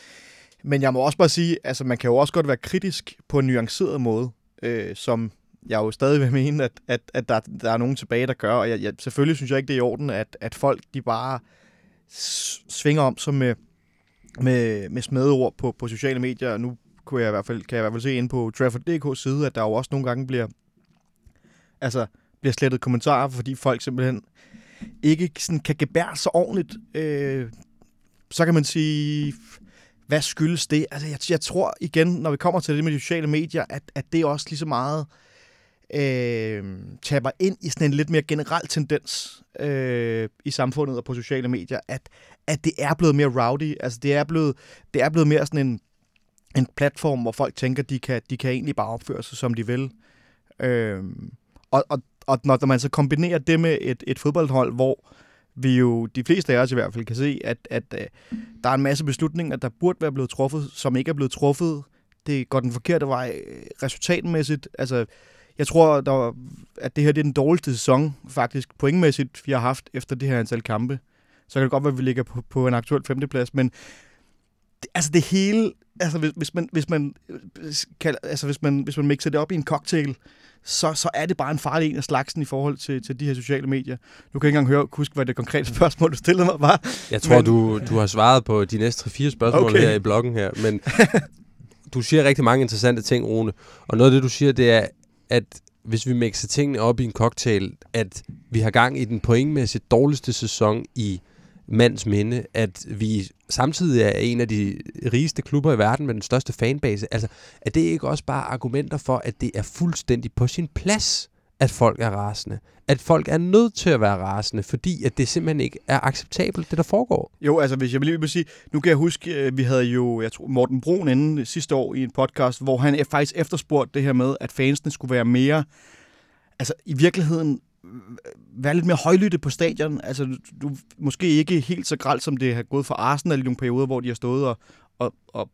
Men jeg må også bare sige, altså man kan jo også godt være kritisk på en nuanceret måde, øh, som jeg jo stadig vil mene, at, at, at der, der er nogen tilbage, der gør. Og jeg, jeg, selvfølgelig synes jeg ikke, det er i orden, at, at folk de bare svinger om som med, med, med smedeord på, på sociale medier. Nu kunne jeg i hvert fald, kan jeg i hvert fald se ind på Trafford.dk side, at der jo også nogle gange bliver, altså, bliver slettet kommentarer, fordi folk simpelthen ikke sådan kan gebære sig ordentligt. Øh, så kan man sige, hvad skyldes det? Altså, jeg, jeg tror igen, når vi kommer til det med de sociale medier, at, at det også lige så meget øh, taber ind i sådan en lidt mere generel tendens øh, i samfundet og på sociale medier, at, at det er blevet mere rowdy. Altså, det er blevet, det er blevet mere sådan en en platform, hvor folk tænker, de kan, de kan egentlig bare opføre sig, som de vil. Øh, og, og, og når man så kombinerer det med et, et fodboldhold, hvor vi jo, de fleste af os i hvert fald, kan se, at, at øh, der er en masse beslutninger, der burde være blevet truffet, som ikke er blevet truffet. Det går den forkerte vej øh, resultatmæssigt. Altså, jeg tror, der, var, at det her det er den dårligste sæson, faktisk, pointmæssigt, vi har haft efter det her antal kampe. Så kan det godt være, at vi ligger på, på en aktuel femteplads, men det, altså det hele, altså hvis, hvis man, hvis man, kan, altså hvis man, hvis man mixer det op i en cocktail, så, så er det bare en farlig en af slagsen i forhold til, til de her sociale medier. Du kan ikke engang høre, huske, hvad det konkrete spørgsmål, du stillede mig, var. Jeg tror, men... du, du har svaret på de næste fire spørgsmål okay. her i bloggen her, men du siger rigtig mange interessante ting, Rune. Og noget af det, du siger, det er, at hvis vi mixer tingene op i en cocktail, at vi har gang i den pointmæssigt dårligste sæson i mands minde, at vi samtidig er en af de rigeste klubber i verden med den største fanbase. Altså, er det ikke også bare argumenter for, at det er fuldstændig på sin plads, at folk er rasende? At folk er nødt til at være rasende, fordi at det simpelthen ikke er acceptabelt, det der foregår? Jo, altså hvis jeg lige vil sige, nu kan jeg huske, øh, vi havde jo, jeg tror, Morten Brun inden sidste år i en podcast, hvor han øh, faktisk efterspurgte det her med, at fansene skulle være mere, altså i virkeligheden være lidt mere højlytte på stadion. Altså, du, måske ikke helt så gralt, som det har gået for Arsenal i nogle perioder, hvor de har stået og, og, og,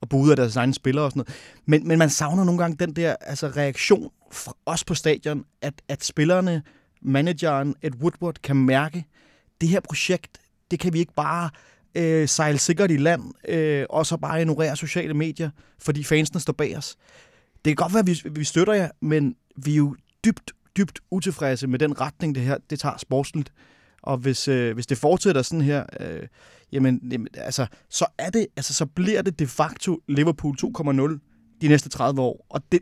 og boet af deres egne spillere og sådan noget. Men, men man savner nogle gange den der altså, reaktion fra os på stadion, at, at spillerne, manageren, at Woodward kan mærke, det her projekt, det kan vi ikke bare øh, sejle sikkert i land, øh, og så bare ignorere sociale medier, fordi fansene står bag os. Det kan godt være, at vi, vi støtter jer, men vi er jo dybt dybt utilfredse med den retning, det her det tager sportsligt. Og hvis, øh, hvis det fortsætter sådan her, øh, jamen, jamen, altså, så er det, altså, så bliver det de facto Liverpool 2.0 de næste 30 år. Og det,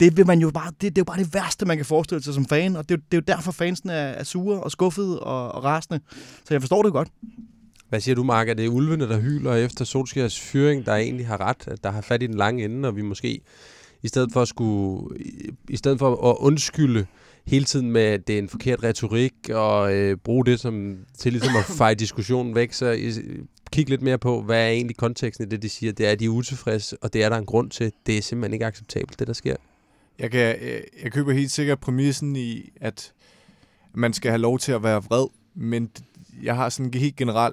det vil man jo bare, det, det er jo bare det værste, man kan forestille sig som fan, og det, det er jo derfor fansene er, er sure og skuffede og, og rasende. Så jeg forstår det godt. Hvad siger du, Mark? Er det ulvene, der hyler efter Solskjaers fyring, der egentlig har ret, at der har fat i den lange ende, og vi måske i stedet for at skulle, i stedet for at undskylde hele tiden med, at det er en forkert retorik, og øh, bruge det som, til ligesom at feje diskussionen væk, så øh, kig lidt mere på, hvad er egentlig konteksten i det, de siger. Det er, at de er utilfredse, og det er der en grund til. Det er simpelthen ikke acceptabelt, det der sker. Jeg, kan, jeg, jeg køber helt sikkert præmissen i, at man skal have lov til at være vred, men jeg har sådan en helt generel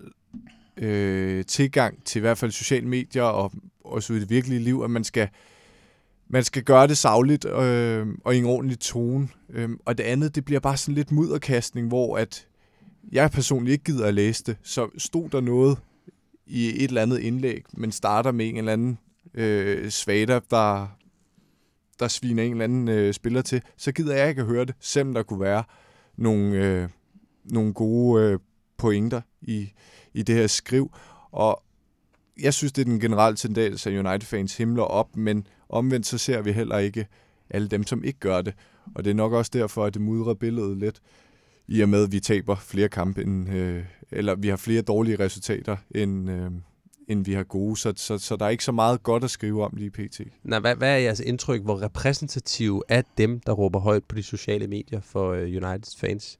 øh, tilgang til i hvert fald sociale medier og også i det virkelige liv, at man skal man skal gøre det savligt øh, og i en ordentlig tone. Øh, og det andet, det bliver bare sådan lidt mudderkastning, hvor at jeg personligt ikke gider at læse det. Så stod der noget i et eller andet indlæg, men starter med en eller anden øh, svater, der, der sviner en eller anden øh, spiller til, så gider jeg ikke at høre det, selvom der kunne være nogle, øh, nogle gode øh, pointer i, i det her skriv. Og jeg synes, det er den generelle tendens, at United-fans himler op, men Omvendt så ser vi heller ikke alle dem, som ikke gør det. Og det er nok også derfor, at det mudrer billedet lidt, i og med, at vi taber flere kampe, end, øh, eller vi har flere dårlige resultater, end, øh, end vi har gode. Så, så, så der er ikke så meget godt at skrive om lige pt. Nej, hvad, hvad er jeres indtryk? Hvor repræsentative er dem, der råber højt på de sociale medier for øh, Uniteds fans?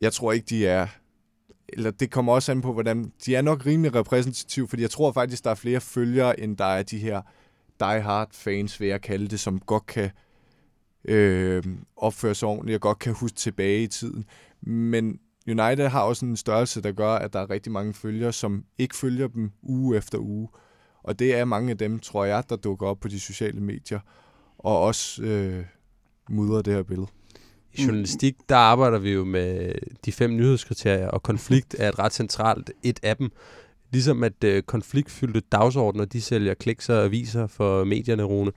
Jeg tror ikke, de er eller det kommer også an på, hvordan... De er nok rimelig repræsentative, fordi jeg tror faktisk, der er flere følgere, end der er de her die-hard fans, vil jeg kalde det, som godt kan øh, opføre sig ordentligt og godt kan huske tilbage i tiden. Men United har også en størrelse, der gør, at der er rigtig mange følgere, som ikke følger dem uge efter uge. Og det er mange af dem, tror jeg, der dukker op på de sociale medier, og også øh, mudrer det her billede. I journalistik, der arbejder vi jo med de fem nyhedskriterier, og konflikt er et ret centralt et af dem. Ligesom at øh, konfliktfyldte dagsordner, de sælger kliks og aviser for medierne, Rune.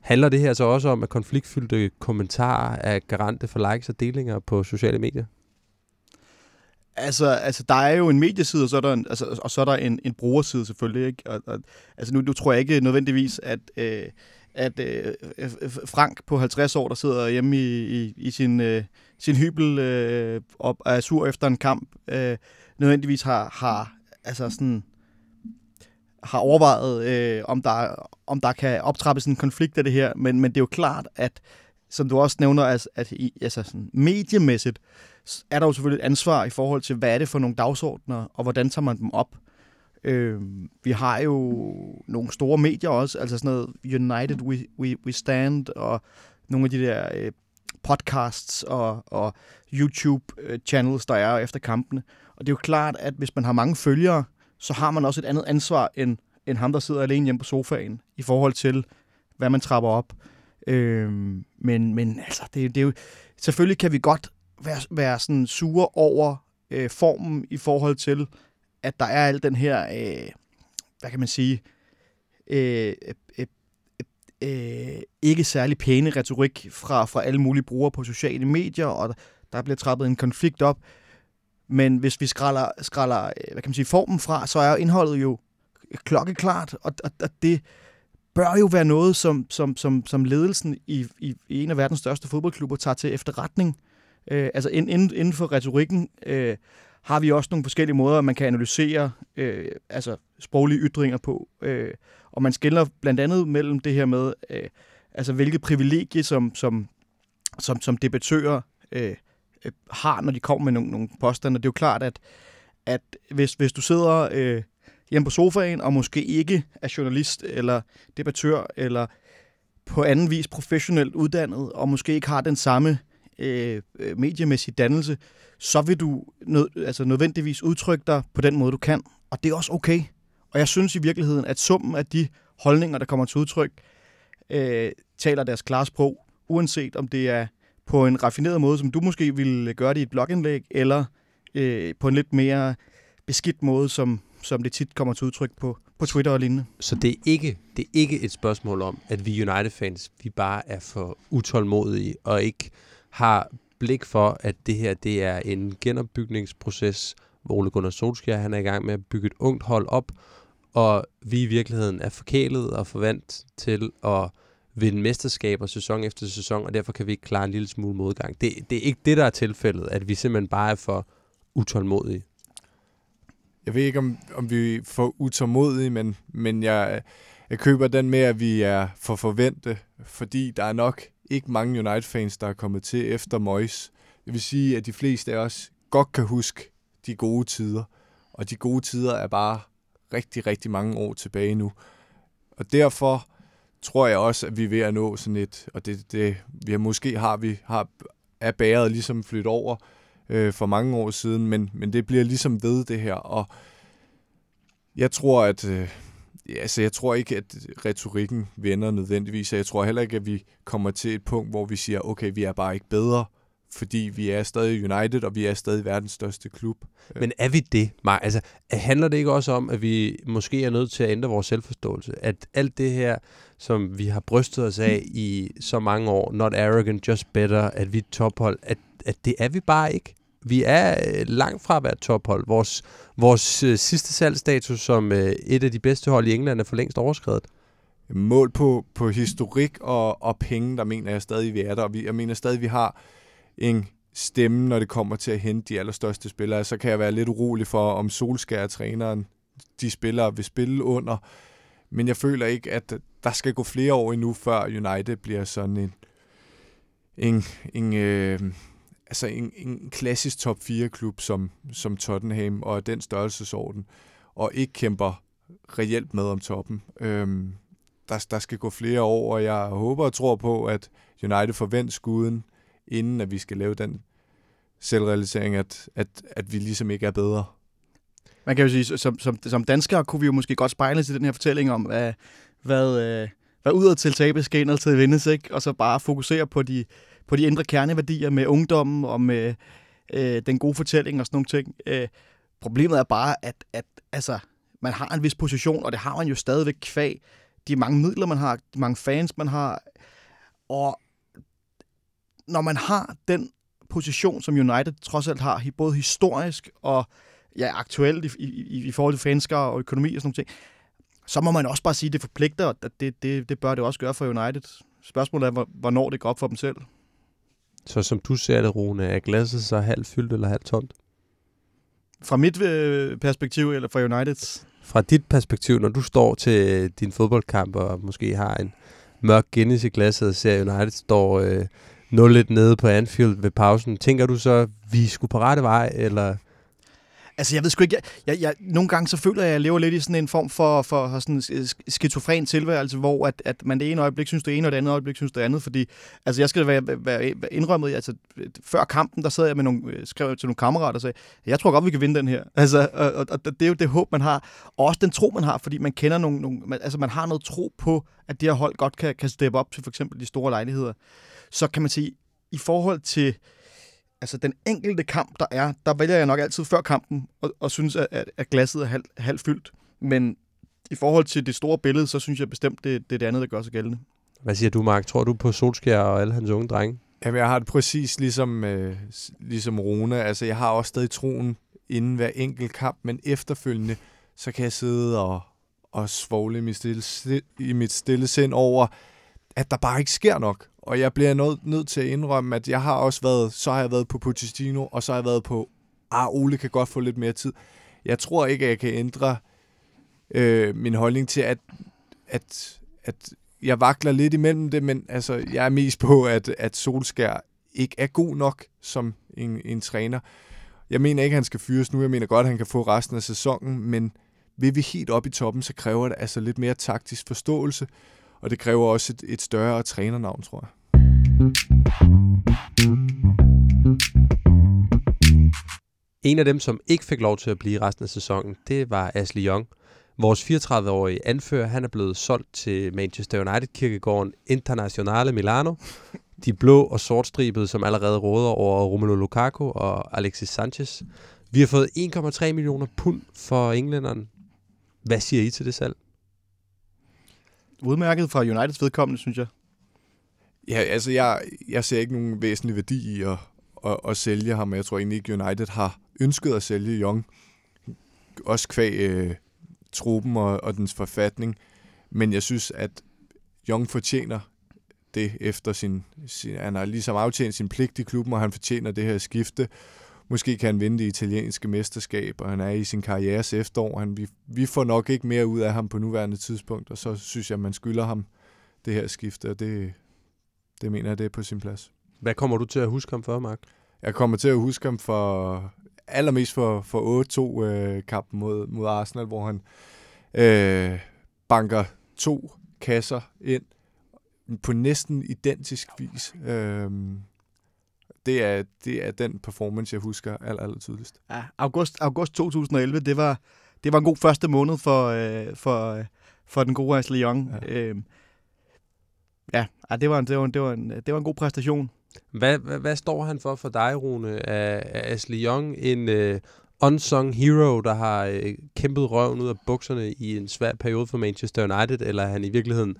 Handler det her så også om, at konfliktfyldte kommentarer er garante for likes og delinger på sociale medier? Altså, altså, der er jo en medieside, og så er der en, altså, og så er der en, en brugerside selvfølgelig. Ikke? Og, og, altså, nu, nu tror jeg ikke nødvendigvis, at, øh, at øh, Frank på 50 år, der sidder hjemme i, i, i sin, øh, sin hybel øh, og er sur efter en kamp, øh, nødvendigvis har, har altså sådan, har overvejet, øh, om, der, om der kan optrappes en konflikt af det her, men, men det er jo klart, at som du også nævner, at, at i, altså sådan, mediemæssigt er der jo selvfølgelig et ansvar i forhold til, hvad er det for nogle dagsordner, og hvordan tager man dem op. Øh, vi har jo nogle store medier også, altså sådan noget United We, We, We Stand, og nogle af de der øh, podcasts og, og YouTube-channels, øh, der er efter kampene. Og det er jo klart, at hvis man har mange følgere, så har man også et andet ansvar end, end ham, der sidder alene hjemme på sofaen, i forhold til, hvad man trapper op. Øh, men, men altså, det, det er jo, selvfølgelig kan vi godt være, være sådan sure over øh, formen i forhold til, at der er al den her, øh, hvad kan man sige, øh, øh, øh, ikke særlig pæne retorik fra, fra alle mulige brugere på sociale medier, og der bliver trappet en konflikt op. Men hvis vi skræller, skræller øh, hvad kan man sige, formen fra, så er indholdet jo klokkeklart, og, og, og det bør jo være noget, som, som, som, som ledelsen i, i, i en af verdens største fodboldklubber tager til efterretning. Øh, altså inden, inden for retorikken øh, har vi også nogle forskellige måder, man kan analysere øh, altså sproglige ytringer på. Øh, og man skiller blandt andet mellem det her med, øh, altså hvilke privilegier, som, som, som, som debattører øh, øh, har, når de kommer med nogle, nogle påstande. Det er jo klart, at, at hvis, hvis du sidder øh, hjemme på sofaen, og måske ikke er journalist eller debattør, eller på anden vis professionelt uddannet, og måske ikke har den samme øh, øh, mediemæssige dannelse, så vil du nød, altså nødvendigvis udtrykke dig på den måde, du kan. Og det er også okay. Og jeg synes i virkeligheden, at summen af de holdninger, der kommer til udtryk, øh, taler deres klare sprog, uanset om det er på en raffineret måde, som du måske ville gøre det i et blogindlæg, eller øh, på en lidt mere beskidt måde, som, som det tit kommer til udtryk på, på Twitter og lignende. Så det er ikke, det er ikke et spørgsmål om, at vi United-fans, vi bare er for utålmodige og ikke har blik for, at det her det er en genopbygningsproces, hvor Ole Gunnar Solskjaer han er i gang med at bygge et ungt hold op, og vi i virkeligheden er forkælet og forvant til at vinde mesterskaber sæson efter sæson, og derfor kan vi ikke klare en lille smule modgang. Det, det er ikke det, der er tilfældet, at vi simpelthen bare er for utålmodige. Jeg ved ikke, om, om vi er for utålmodige, men, men jeg, jeg køber den med, at vi er for forvente, fordi der er nok ikke mange United-fans, der er kommet til efter Moyes. Det vil sige, at de fleste af os godt kan huske de gode tider, og de gode tider er bare rigtig, rigtig mange år tilbage nu. Og derfor tror jeg også, at vi er ved at nå sådan et, og det, det vi har, måske har vi har, er bæret ligesom flyttet over øh, for mange år siden, men, men det bliver ligesom ved det her, og jeg tror, at øh, altså, jeg tror ikke, at retorikken vender nødvendigvis, og jeg tror heller ikke, at vi kommer til et punkt, hvor vi siger, okay, vi er bare ikke bedre, fordi vi er stadig United, og vi er stadig verdens største klub. Men er vi det, Mark? Altså, handler det ikke også om, at vi måske er nødt til at ændre vores selvforståelse? At alt det her, som vi har brystet os af i så mange år, not arrogant, just better, at vi er tophold, at, at det er vi bare ikke. Vi er øh, langt fra at være tophold. Vores, vores øh, sidste salgsstatus som øh, et af de bedste hold i England er for længst overskrevet. Mål på, på historik og, og penge, der mener jeg stadig, vi er der. Og vi, jeg mener stadig, vi har en stemme, når det kommer til at hente de allerstørste spillere. Så kan jeg være lidt urolig for, om Solskær træneren de spillere vil spille under. Men jeg føler ikke, at der skal gå flere år endnu, før United bliver sådan en, en, en, øh, altså en, en klassisk top 4-klub som, som Tottenham og den størrelsesorden, og ikke kæmper reelt med om toppen. Øhm, der, der skal gå flere år, og jeg håber og tror på, at United forventer skuden, inden at vi skal lave den selvrealisering, at, at, at vi ligesom ikke er bedre. Man kan jo sige, som, som, som danskere kunne vi jo måske godt spejle til den her fortælling om, hvad, hvad, øh, hvad udadtil tabes skal indad vindes, ikke? og så bare fokusere på de, på de indre kerneværdier med ungdommen og med øh, den gode fortælling og sådan nogle ting. Øh, problemet er bare, at, at altså, man har en vis position, og det har man jo stadigvæk kvæg. De mange midler, man har, de mange fans, man har. Og når man har den position, som United trods alt har, både historisk og ja, aktuelt i, i, i forhold til fanskar og økonomi og sådan noget, så må man også bare sige, at det forpligter, og det, det, det bør det også gøre for United. Spørgsmålet er, hvornår det går op for dem selv. Så som du ser det, Rune, er glasset så halvt fyldt eller halvt tomt? Fra mit øh, perspektiv, eller fra Uniteds? Fra dit perspektiv, når du står til din fodboldkamp og måske har en mørk Guinness i glasset og ser United står øh, 0-1 nede på Anfield ved pausen, tænker du så, vi skulle på rette vej, eller Altså, jeg ved sgu ikke, jeg, jeg, jeg, nogle gange så føler jeg, at jeg lever lidt i sådan en form for, for sådan en skizofren tilværelse, hvor at, at man det ene øjeblik synes det ene, og det andet øjeblik synes det andet, fordi, altså jeg skal være, være indrømmet, altså før kampen, der sad jeg med nogle, øh, skrev til nogle kammerater og sagde, jeg tror godt, vi kan vinde den her. Altså, og, og, og det er jo det håb, man har, og også den tro, man har, fordi man kender nogle, nogle altså man har noget tro på, at det her hold godt kan, kan steppe op til for eksempel de store lejligheder. Så kan man sige, i forhold til, altså den enkelte kamp, der er, der vælger jeg nok altid før kampen og, og synes, at, at glasset er halvt halv fyldt. Men i forhold til det store billede, så synes jeg bestemt, det, det er det andet, der gør sig gældende. Hvad siger du, Mark? Tror du på Solskjaer og alle hans unge drenge? Jamen, jeg har det præcis ligesom, øh, ligesom Rune. Altså, jeg har også stadig troen inden hver enkelt kamp, men efterfølgende, så kan jeg sidde og, og svogle i mit stille, i mit stille sind over, at der bare ikke sker nok. Og jeg bliver nødt, nødt til at indrømme, at jeg har også været, så har jeg været på Pochettino, og så har jeg været på, ah, Ole kan godt få lidt mere tid. Jeg tror ikke, at jeg kan ændre øh, min holdning til, at, at, at jeg vakler lidt imellem det, men altså, jeg er mest på, at, at Solskær ikke er god nok som en, en træner. Jeg mener ikke, at han skal fyres nu. Jeg mener godt, at han kan få resten af sæsonen, men vil vi helt op i toppen, så kræver det altså lidt mere taktisk forståelse, og det kræver også et, et større trænernavn, tror jeg. En af dem, som ikke fik lov til at blive resten af sæsonen, det var Ashley Young. Vores 34-årige anfører, han er blevet solgt til Manchester United-kirkegården Internazionale Milano. De blå og sortstribede, som allerede råder over Romelu Lukaku og Alexis Sanchez. Vi har fået 1,3 millioner pund for englænderen. Hvad siger I til det salg? Udmærket fra Uniteds vedkommende, synes jeg. Ja, altså jeg, jeg ser ikke nogen væsentlig værdi i at, at, at sælge ham, jeg tror egentlig ikke, United har ønsket at sælge Young. Også kvæg øh, truppen og, og dens forfatning. Men jeg synes, at Young fortjener det efter sin, sin... Han har ligesom aftjent sin pligt i klubben, og han fortjener det her skifte. Måske kan han vinde det italienske mesterskab, og han er i sin karrieres efterår. Han, vi, vi får nok ikke mere ud af ham på nuværende tidspunkt, og så synes jeg, man skylder ham det her skifte, og det, det mener jeg, det er på sin plads. Hvad kommer du til at huske ham for, Mark? Jeg kommer til at huske ham for allermest for, for 8-2-kampen øh, mod, mod Arsenal, hvor han øh, banker to kasser ind på næsten identisk vis. Øh, det er, det er den performance, jeg husker aller, aller tydeligst. Ja, august, august 2011, det var, det var en god første måned for, øh, for, for den gode Ashley Young. Ja. Øh, ja, det var, en, det, var en, det, var en, det var en god præstation. Hvad, hvad, hvad står han for for dig, Rune? Er, er Ashley Young en uh, unsung hero, der har uh, kæmpet røven ud af bukserne i en svær periode for Manchester United, eller er han i virkeligheden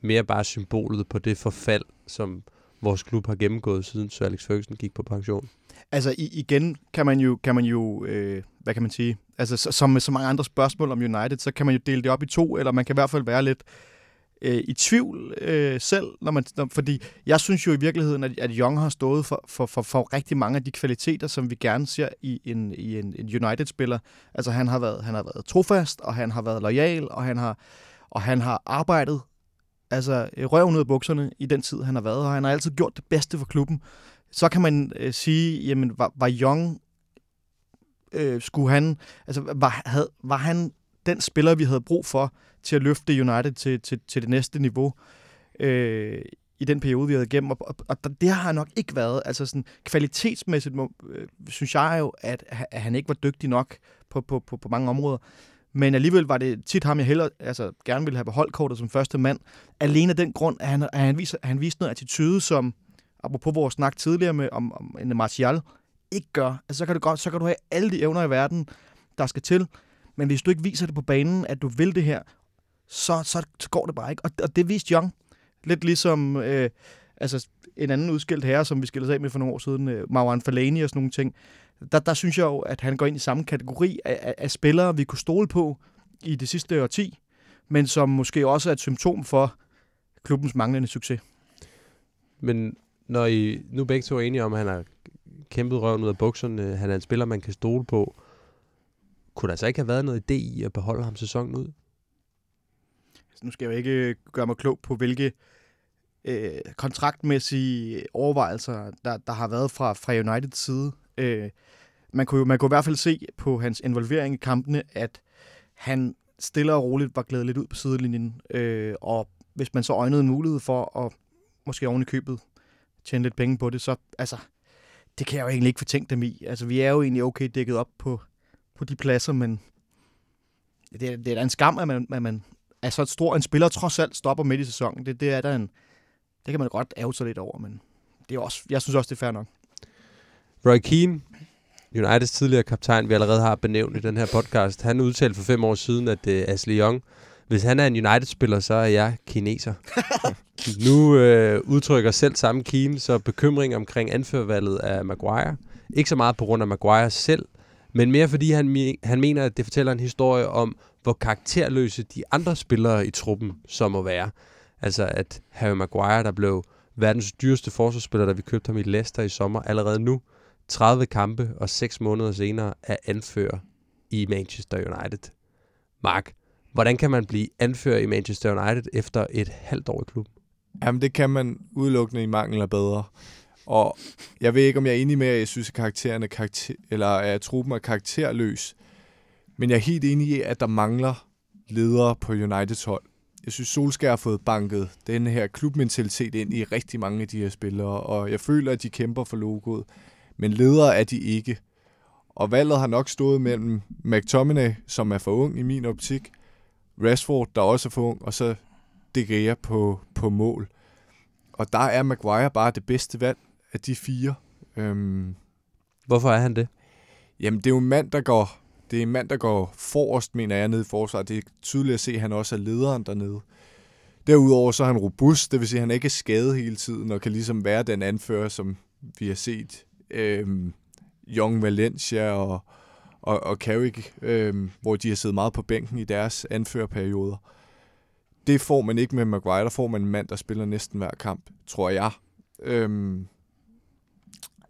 mere bare symbolet på det forfald, som vores klub har gennemgået, siden Sir Alex Ferguson gik på pension? Altså i, igen kan man jo, kan man jo øh, hvad kan man sige, altså som med så mange andre spørgsmål om United, så kan man jo dele det op i to, eller man kan i hvert fald være lidt øh, i tvivl øh, selv, når man, når, fordi jeg synes jo i virkeligheden, at, at Young har stået for, for, for, for rigtig mange af de kvaliteter, som vi gerne ser i en, i en, en United-spiller. Altså han har, været, han har været trofast, og han har været lojal, og han har, og han har arbejdet altså øh, røven ud af bukserne i den tid, han har været, og han har altid gjort det bedste for klubben. Så kan man øh, sige, jamen var, var Young, øh, skulle han, altså var, havde, var han den spiller, vi havde brug for til at løfte United til, til, til det næste niveau øh, i den periode, vi havde igennem. Og, og, og det har han nok ikke været. Altså sådan kvalitetsmæssigt må, øh, synes jeg jo, at, at han ikke var dygtig nok på, på, på, på mange områder. Men alligevel var det tit ham, jeg heller, altså, gerne ville have beholdt kortet som første mand. Alene af den grund, at han, at han, viser, at han viste noget attitude, som, apropos vores snak tidligere med, om, om en Martial, ikke gør. Altså, så kan, du godt, så kan du have alle de evner i verden, der skal til. Men hvis du ikke viser det på banen, at du vil det her, så, så, så går det bare ikke. Og, og det viste Young. Lidt ligesom øh, altså en anden udskilt herre, som vi skillede af med for nogle år siden, øh, Marwan Fellaini og sådan nogle ting. Der, der synes jeg jo, at han går ind i samme kategori af, af, af spillere, vi kunne stole på i det sidste årti, men som måske også er et symptom for klubbens manglende succes. Men når I nu begge to er enige om, at han har kæmpet røven ud af bukserne, han er en spiller, man kan stole på, kunne der så ikke have været noget idé i at beholde ham sæsonen ud? Nu skal jeg jo ikke gøre mig klog på, hvilke øh, kontraktmæssige overvejelser, der, der har været fra, fra Uniteds side. Øh, man kunne, man kunne i hvert fald se på hans involvering i kampene, at han stille og roligt var glædet lidt ud på sidelinjen. Øh, og hvis man så øjnede en mulighed for at måske oven i købet tjene lidt penge på det, så altså, det kan jeg jo egentlig ikke fortænke dem i. Altså, vi er jo egentlig okay dækket op på, på de pladser, men det er, det er da en skam, at man, at man er så stor en spiller trods alt stopper midt i sæsonen. Det, det er der en, det kan man godt ærge sig lidt over, men det er også, jeg synes også, det er fair nok. Roy Keane, Uniteds tidligere kaptajn, vi allerede har benævnt i den her podcast, han udtalte for fem år siden, at uh, Ashley Young, hvis han er en United-spiller, så er jeg kineser. nu øh, udtrykker selv samme Keane så bekymring omkring anførvalget af Maguire. Ikke så meget på grund af Maguire selv, men mere fordi han, han mener, at det fortæller en historie om, hvor karakterløse de andre spillere i truppen så må være. Altså at Harry Maguire, der blev verdens dyreste forsvarsspiller, da vi købte ham i Leicester i sommer, allerede nu, 30 kampe og 6 måneder senere, er anfører i Manchester United. Mark, hvordan kan man blive anfører i Manchester United efter et halvt år i klubben? Jamen, det kan man udelukkende i mangel af bedre. Og jeg ved ikke, om jeg er enig med, at jeg synes, at karaktererne karakter, eller at truppen er karakterløs. Men jeg er helt enig i, at der mangler ledere på Uniteds hold. Jeg synes, Solskjaer har fået banket den her klubmentalitet ind i rigtig mange af de her spillere, og jeg føler, at de kæmper for logoet. Men ledere er de ikke. Og valget har nok stået mellem McTominay, som er for ung i min optik, Rashford, der også er for ung, og så De Gea på, på mål. Og der er Maguire bare det bedste valg af de fire. Øhm, Hvorfor er han det? Jamen, det er jo en mand, der går, det er en mand, der går forrest, mener jeg, nede i forsvaret. Det er tydeligt at se, at han også er lederen dernede. Derudover så er han robust, det vil sige, at han ikke er skadet hele tiden, og kan ligesom være den anfører, som vi har set øhm, Young Valencia og, og, og Carrick, øh, hvor de har siddet meget på bænken i deres anførerperioder. Det får man ikke med Maguire, der får man en mand, der spiller næsten hver kamp, tror jeg. Øh,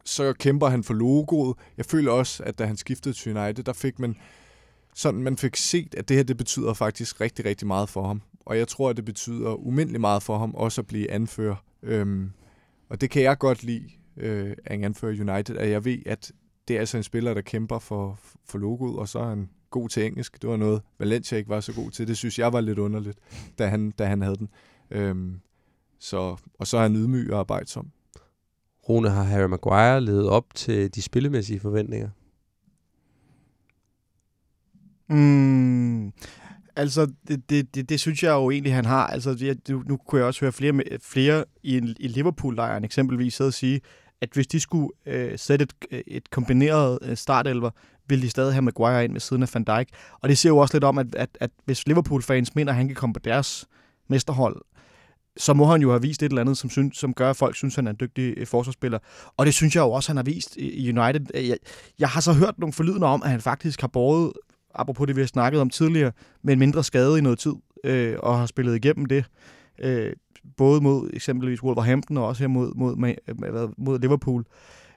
så kæmper han for logoet. Jeg føler også, at da han skiftede til United, der fik man sådan, man fik set, at det her, det betyder faktisk rigtig, rigtig meget for ham. Og jeg tror, at det betyder umindelig meget for ham også at blive anfører. Øhm, og det kan jeg godt lide øh, en anfører United, at jeg ved, at det er altså en spiller, der kæmper for, for logoet, og så er han god til engelsk. Det var noget, Valencia ikke var så god til. Det synes jeg var lidt underligt, da han, da han havde den. Øhm, så, og så er han ydmyg og arbejdsom. Rune, har Harry Maguire levet op til de spillemæssige forventninger? Mm, altså, det, det, det, det synes jeg jo egentlig, han har. Altså, nu, nu kunne jeg også høre flere, flere i, i Liverpool-lejren eksempelvis sidde og sige, at hvis de skulle øh, sætte et, et kombineret øh, startelver, ville de stadig have Maguire ind ved siden af Van Dijk. Og det siger jo også lidt om, at, at, at hvis Liverpool-fans mener, at han kan komme på deres mesterhold, så må han jo have vist et eller andet, som, synes, som gør, at folk synes, at han er en dygtig øh, forsvarsspiller. Og det synes jeg jo også, han har vist i United. Øh, jeg, jeg har så hørt nogle forlydende om, at han faktisk har båret, apropos det, vi har snakket om tidligere, med en mindre skade i noget tid, øh, og har spillet igennem det. Øh, både mod eksempelvis Wolverhampton og også her mod, mod, mod, øh, mod Liverpool.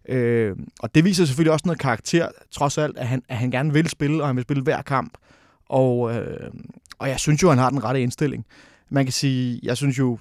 Øh, og det viser selvfølgelig også noget karakter, trods alt, at han, at han gerne vil spille, og han vil spille hver kamp. Og, øh, og jeg synes jo, han har den rette indstilling. Man kan sige, jeg synes jo,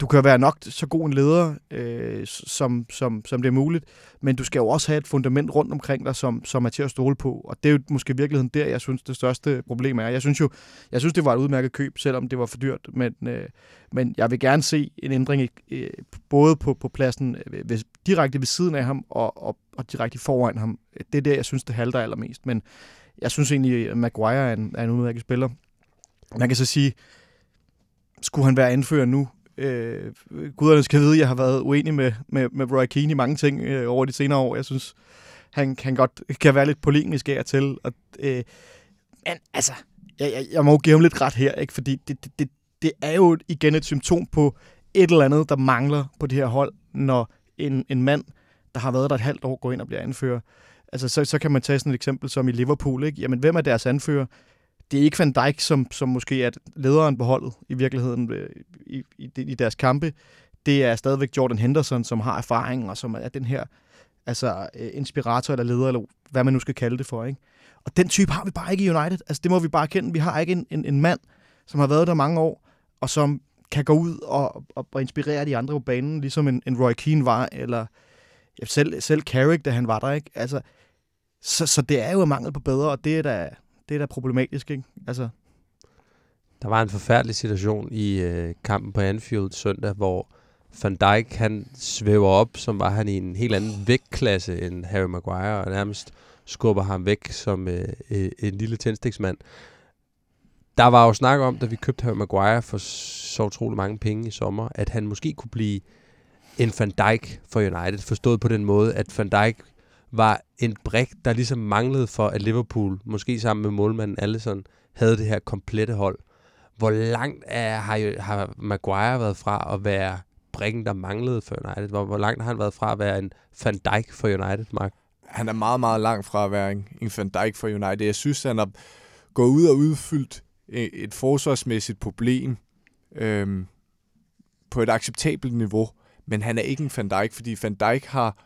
du kan være nok så god en leder, øh, som, som, som det er muligt, men du skal jo også have et fundament rundt omkring dig, som, som er til at stole på. Og det er jo måske i virkeligheden der, jeg synes, det største problem er. Jeg synes jo, jeg synes, det var et udmærket køb, selvom det var for dyrt, men, øh, men jeg vil gerne se en ændring i, øh, både på, på pladsen øh, ved, direkte ved siden af ham og, og, og direkte foran ham. Det er der, jeg synes, det halter allermest. Men jeg synes egentlig, at Maguire er en, er en udmærket spiller. Man kan så sige, skulle han være anfører nu, Øh, guderne skal vide, at jeg har været uenig med, med, med Roy Keane i mange ting øh, over de senere år. Jeg synes, han kan godt kan være lidt polemisk af til. Og, øh, men altså, jeg, jeg, jeg må give ham lidt ret her, ikke? fordi det, det, det, det er jo igen et symptom på et eller andet, der mangler på det her hold, når en, en mand, der har været der et halvt år, går ind og bliver anfører. Altså, så, så kan man tage sådan et eksempel som i Liverpool. Ikke? Jamen, hvem er deres anfører? Det er ikke Van Dijk, som, som måske er lederen på holdet i virkeligheden øh, i, i, i deres kampe. Det er stadigvæk Jordan Henderson, som har erfaring, og som er den her altså, øh, inspirator eller leder, eller hvad man nu skal kalde det for. Ikke? Og den type har vi bare ikke i United. Altså, det må vi bare erkende. Vi har ikke en, en, en mand, som har været der mange år, og som kan gå ud og, og, og inspirere de andre på banen, ligesom en, en Roy Keane var, eller ja, selv, selv Carrick, da han var der. Ikke? Altså, så, så det er jo mangel på bedre, og det er da, det er da problematisk, ikke? Altså, Der var en forfærdelig situation i øh, kampen på Anfield søndag, hvor Van Dijk han svæver op, som var han i en helt anden vægtklasse end Harry Maguire, og nærmest skubber ham væk som øh, øh, en lille tændstiksmand. Der var jo snak om, da vi købte Harry Maguire for så utrolig mange penge i sommer, at han måske kunne blive en Van Dijk for United, forstået på den måde, at Van Dijk var en brik, der ligesom manglede for, at Liverpool, måske sammen med målmanden Allison, havde det her komplette hold. Hvor langt er, har, jo- har Maguire været fra at være brikken, der manglede for United? Hvor, hvor langt har han været fra at være en Van Dijk for United, Mark? han er meget, meget langt fra at være en, en Van Dijk for United. Jeg synes, han har gået ud og udfyldt et, et forsvarsmæssigt problem øhm, på et acceptabelt niveau, men han er ikke en Van Dijk, fordi Van Dijk har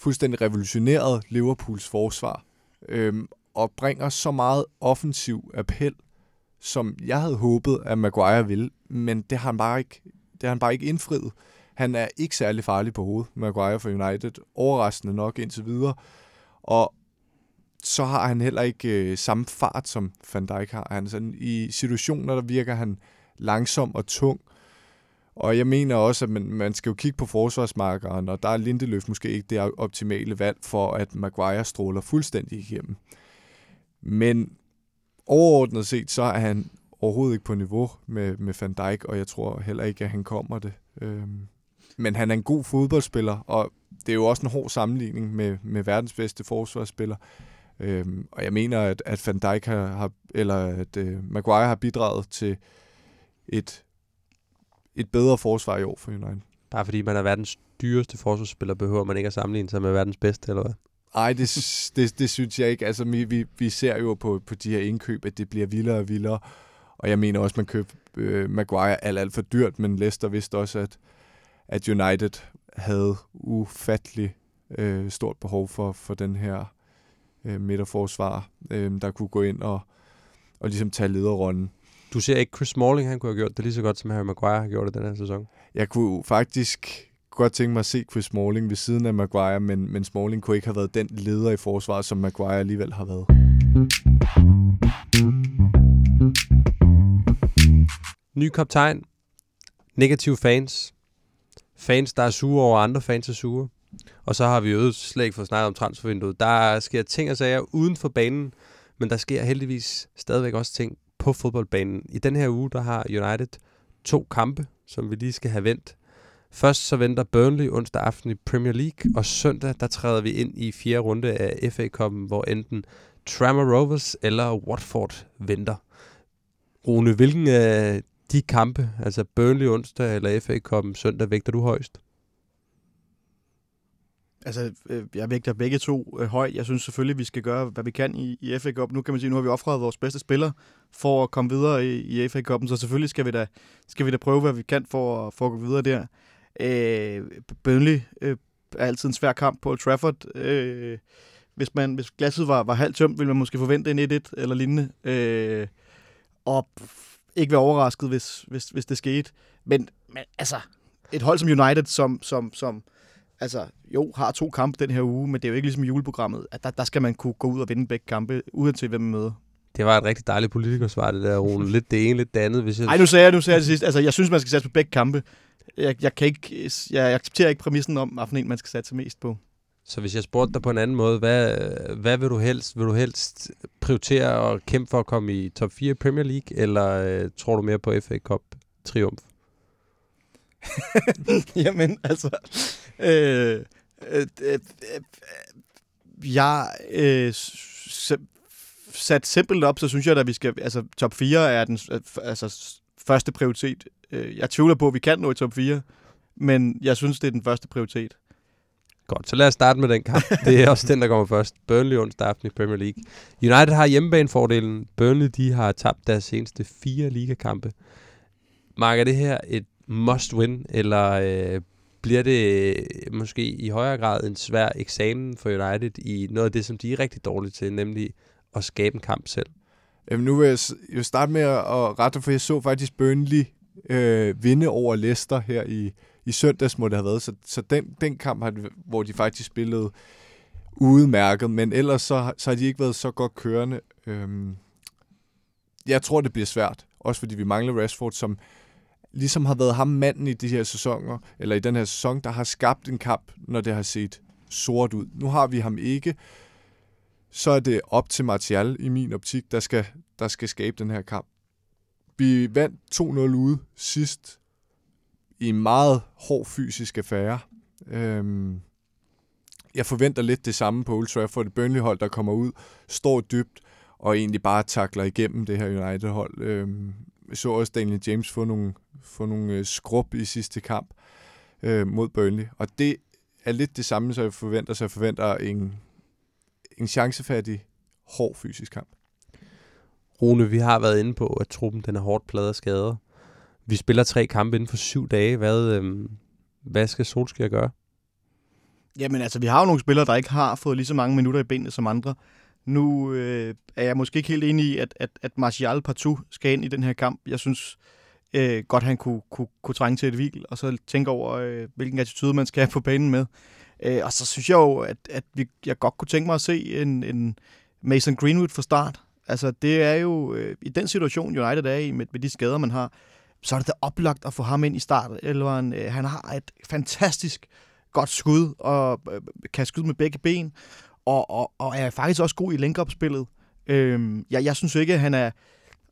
fuldstændig revolutioneret Liverpools forsvar øhm, og bringer så meget offensiv appel, som jeg havde håbet, at Maguire ville, men det har han bare ikke, det har han bare ikke indfriet. Han er ikke særlig farlig på hovedet, Maguire for United. Overraskende nok indtil videre. Og så har han heller ikke øh, samme fart, som Van Dijk har. Han sådan, I situationer, der virker han langsom og tung. Og jeg mener også, at man, man skal jo kigge på forsvarsmarkeren, og der er Lindeløf måske ikke det optimale valg for, at Maguire stråler fuldstændig igennem. Men overordnet set, så er han overhovedet ikke på niveau med, med Van Dijk, og jeg tror heller ikke, at han kommer det. Øhm, men han er en god fodboldspiller, og det er jo også en hård sammenligning med, med verdens bedste forsvarsspiller. Øhm, og jeg mener, at, at Van Dijk har, har eller at øh, Maguire har bidraget til et, et bedre forsvar i år for United. Bare fordi man er verdens dyreste forsvarsspiller, behøver man ikke at sammenligne sig med verdens bedste, eller hvad? Ej, det, det, det synes jeg ikke. Altså, vi, vi, vi ser jo på, på de her indkøb, at det bliver vildere og vildere. Og jeg mener også, man købte øh, Maguire alt, alt for dyrt, men Leicester vidste også, at, at United havde ufattelig øh, stort behov for, for den her øh, midterforsvar, øh, der kunne gå ind og, og ligesom tage lederrollen. Du ser ikke Chris Smalling, han kunne have gjort det lige så godt, som Harry Maguire har gjort det den her sæson. Jeg kunne faktisk godt tænke mig at se Chris Smalling ved siden af Maguire, men, men Smalling kunne ikke have været den leder i forsvaret, som Maguire alligevel har været. Ny kaptajn. Negative fans. Fans, der er sure over andre fans er sure. Og så har vi jo slet ikke fået snakket om transfervinduet. Der sker ting og sager uden for banen, men der sker heldigvis stadigvæk også ting på fodboldbanen. I den her uge, der har United to kampe, som vi lige skal have vendt. Først så venter Burnley onsdag aften i Premier League, og søndag der træder vi ind i fjerde runde af FA Cup'en, hvor enten Trammer Rovers eller Watford venter. Rune, hvilken af de kampe, altså Burnley onsdag eller FA Cup'en søndag, vægter du højst? Altså, øh, jeg vægter begge to øh, højt. Jeg synes selvfølgelig, vi skal gøre, hvad vi kan i, i FA Cup. Nu kan man sige, nu har vi offret vores bedste spiller for at komme videre i, i FA Cup'en, så selvfølgelig skal vi, da, skal vi da prøve, hvad vi kan for, at- for at gå videre der. Øh, Burnley øh, er altid en svær kamp på Old Trafford. Øh, hvis, man, hvis glasset var, var halvt tømt, ville man måske forvente en 1-1 eller lignende. Øh, og ikke være overrasket, hvis, hvis, hvis det skete. Men, men altså, et hold som United, som, som, som altså, jo, har to kampe den her uge, men det er jo ikke ligesom juleprogrammet, at der, der skal man kunne gå ud og vinde begge kampe, uanset hvem man møder. Det var et rigtig dejligt politikersvar, det der, Rune. Lidt det ene, lidt det andet. Hvis jeg... Nej, nu sagde jeg, nu sagde jeg til sidst, altså, jeg synes, man skal satse på begge kampe. Jeg, jeg, kan ikke, jeg accepterer ikke præmissen om, hvilken en man skal satse mest på. Så hvis jeg spurgte dig på en anden måde, hvad, hvad vil du helst? Vil du helst prioritere at kæmpe for at komme i top 4 i Premier League, eller øh, tror du mere på FA Cup triumf? Jamen, altså... Øh, øh, øh, øh, jeg øh, sat simpelt op, så synes jeg, at vi skal... Altså, top 4 er den øh, altså, første prioritet. Øh, Jeg tvivler på, at vi kan nå i top 4, men jeg synes, det er den første prioritet. Godt, så lad os starte med den kamp. Det er også den, der kommer først. Burnley onsdag aften i Premier League. United har hjemmebanefordelen. Burnley de har tabt deres seneste fire ligakampe. Mark, er det her et must-win, eller øh, bliver det øh, måske i højere grad en svær eksamen for United i noget af det, som de er rigtig dårlige til, nemlig at skabe en kamp selv? Jamen, nu vil jeg jo starte med at rette, for jeg så faktisk Burnley øh, vinde over Leicester her i, i søndags, må det have været. Så, så den, den kamp, har, det- hvor de faktisk spillede udmærket, men ellers så, så har de ikke været så godt kørende. Øhm, jeg tror, det bliver svært, også fordi vi mangler Rashford, som ligesom har været ham manden i de her sæsoner, eller i den her sæson, der har skabt en kamp, når det har set sort ud. Nu har vi ham ikke. Så er det op til Martial i min optik, der skal, der skal skabe den her kamp. Vi vandt 2-0 ude sidst i en meget hård fysisk affære. Øhm, jeg forventer lidt det samme på Old Trafford. Et Burnley-hold, der kommer ud, står dybt og egentlig bare takler igennem det her United-hold. Øhm, jeg så også Daniel James få nogle, få nogle øh, skrub i sidste kamp øh, mod Burnley. Og det er lidt det samme, så jeg forventer, så jeg forventer en, en chancefattig, hård fysisk kamp. Rune, vi har været inde på, at truppen den er hårdt pladet af skader. Vi spiller tre kampe inden for syv dage. Hvad, øhm, hvad skal Solskjaer gøre? Jamen altså, vi har jo nogle spillere, der ikke har fået lige så mange minutter i benene som andre. Nu øh, er jeg måske ikke helt enig i, at, at, at Martial partout skal ind i den her kamp. Jeg synes øh, godt, han kunne, kunne, kunne trænge til et hvil, og så tænke over, øh, hvilken attitude man skal have på banen med. Øh, og så synes jeg jo, at, at vi, jeg godt kunne tænke mig at se en, en Mason Greenwood fra start. Altså, det er jo øh, i den situation, United er i, med, med de skader, man har, så er det da oplagt at få ham ind i start. Eller øh, han har et fantastisk godt skud, og øh, kan skyde med begge ben, og, og, og er faktisk også god i link-up-spillet. Øhm, jeg, jeg synes ikke, at han er,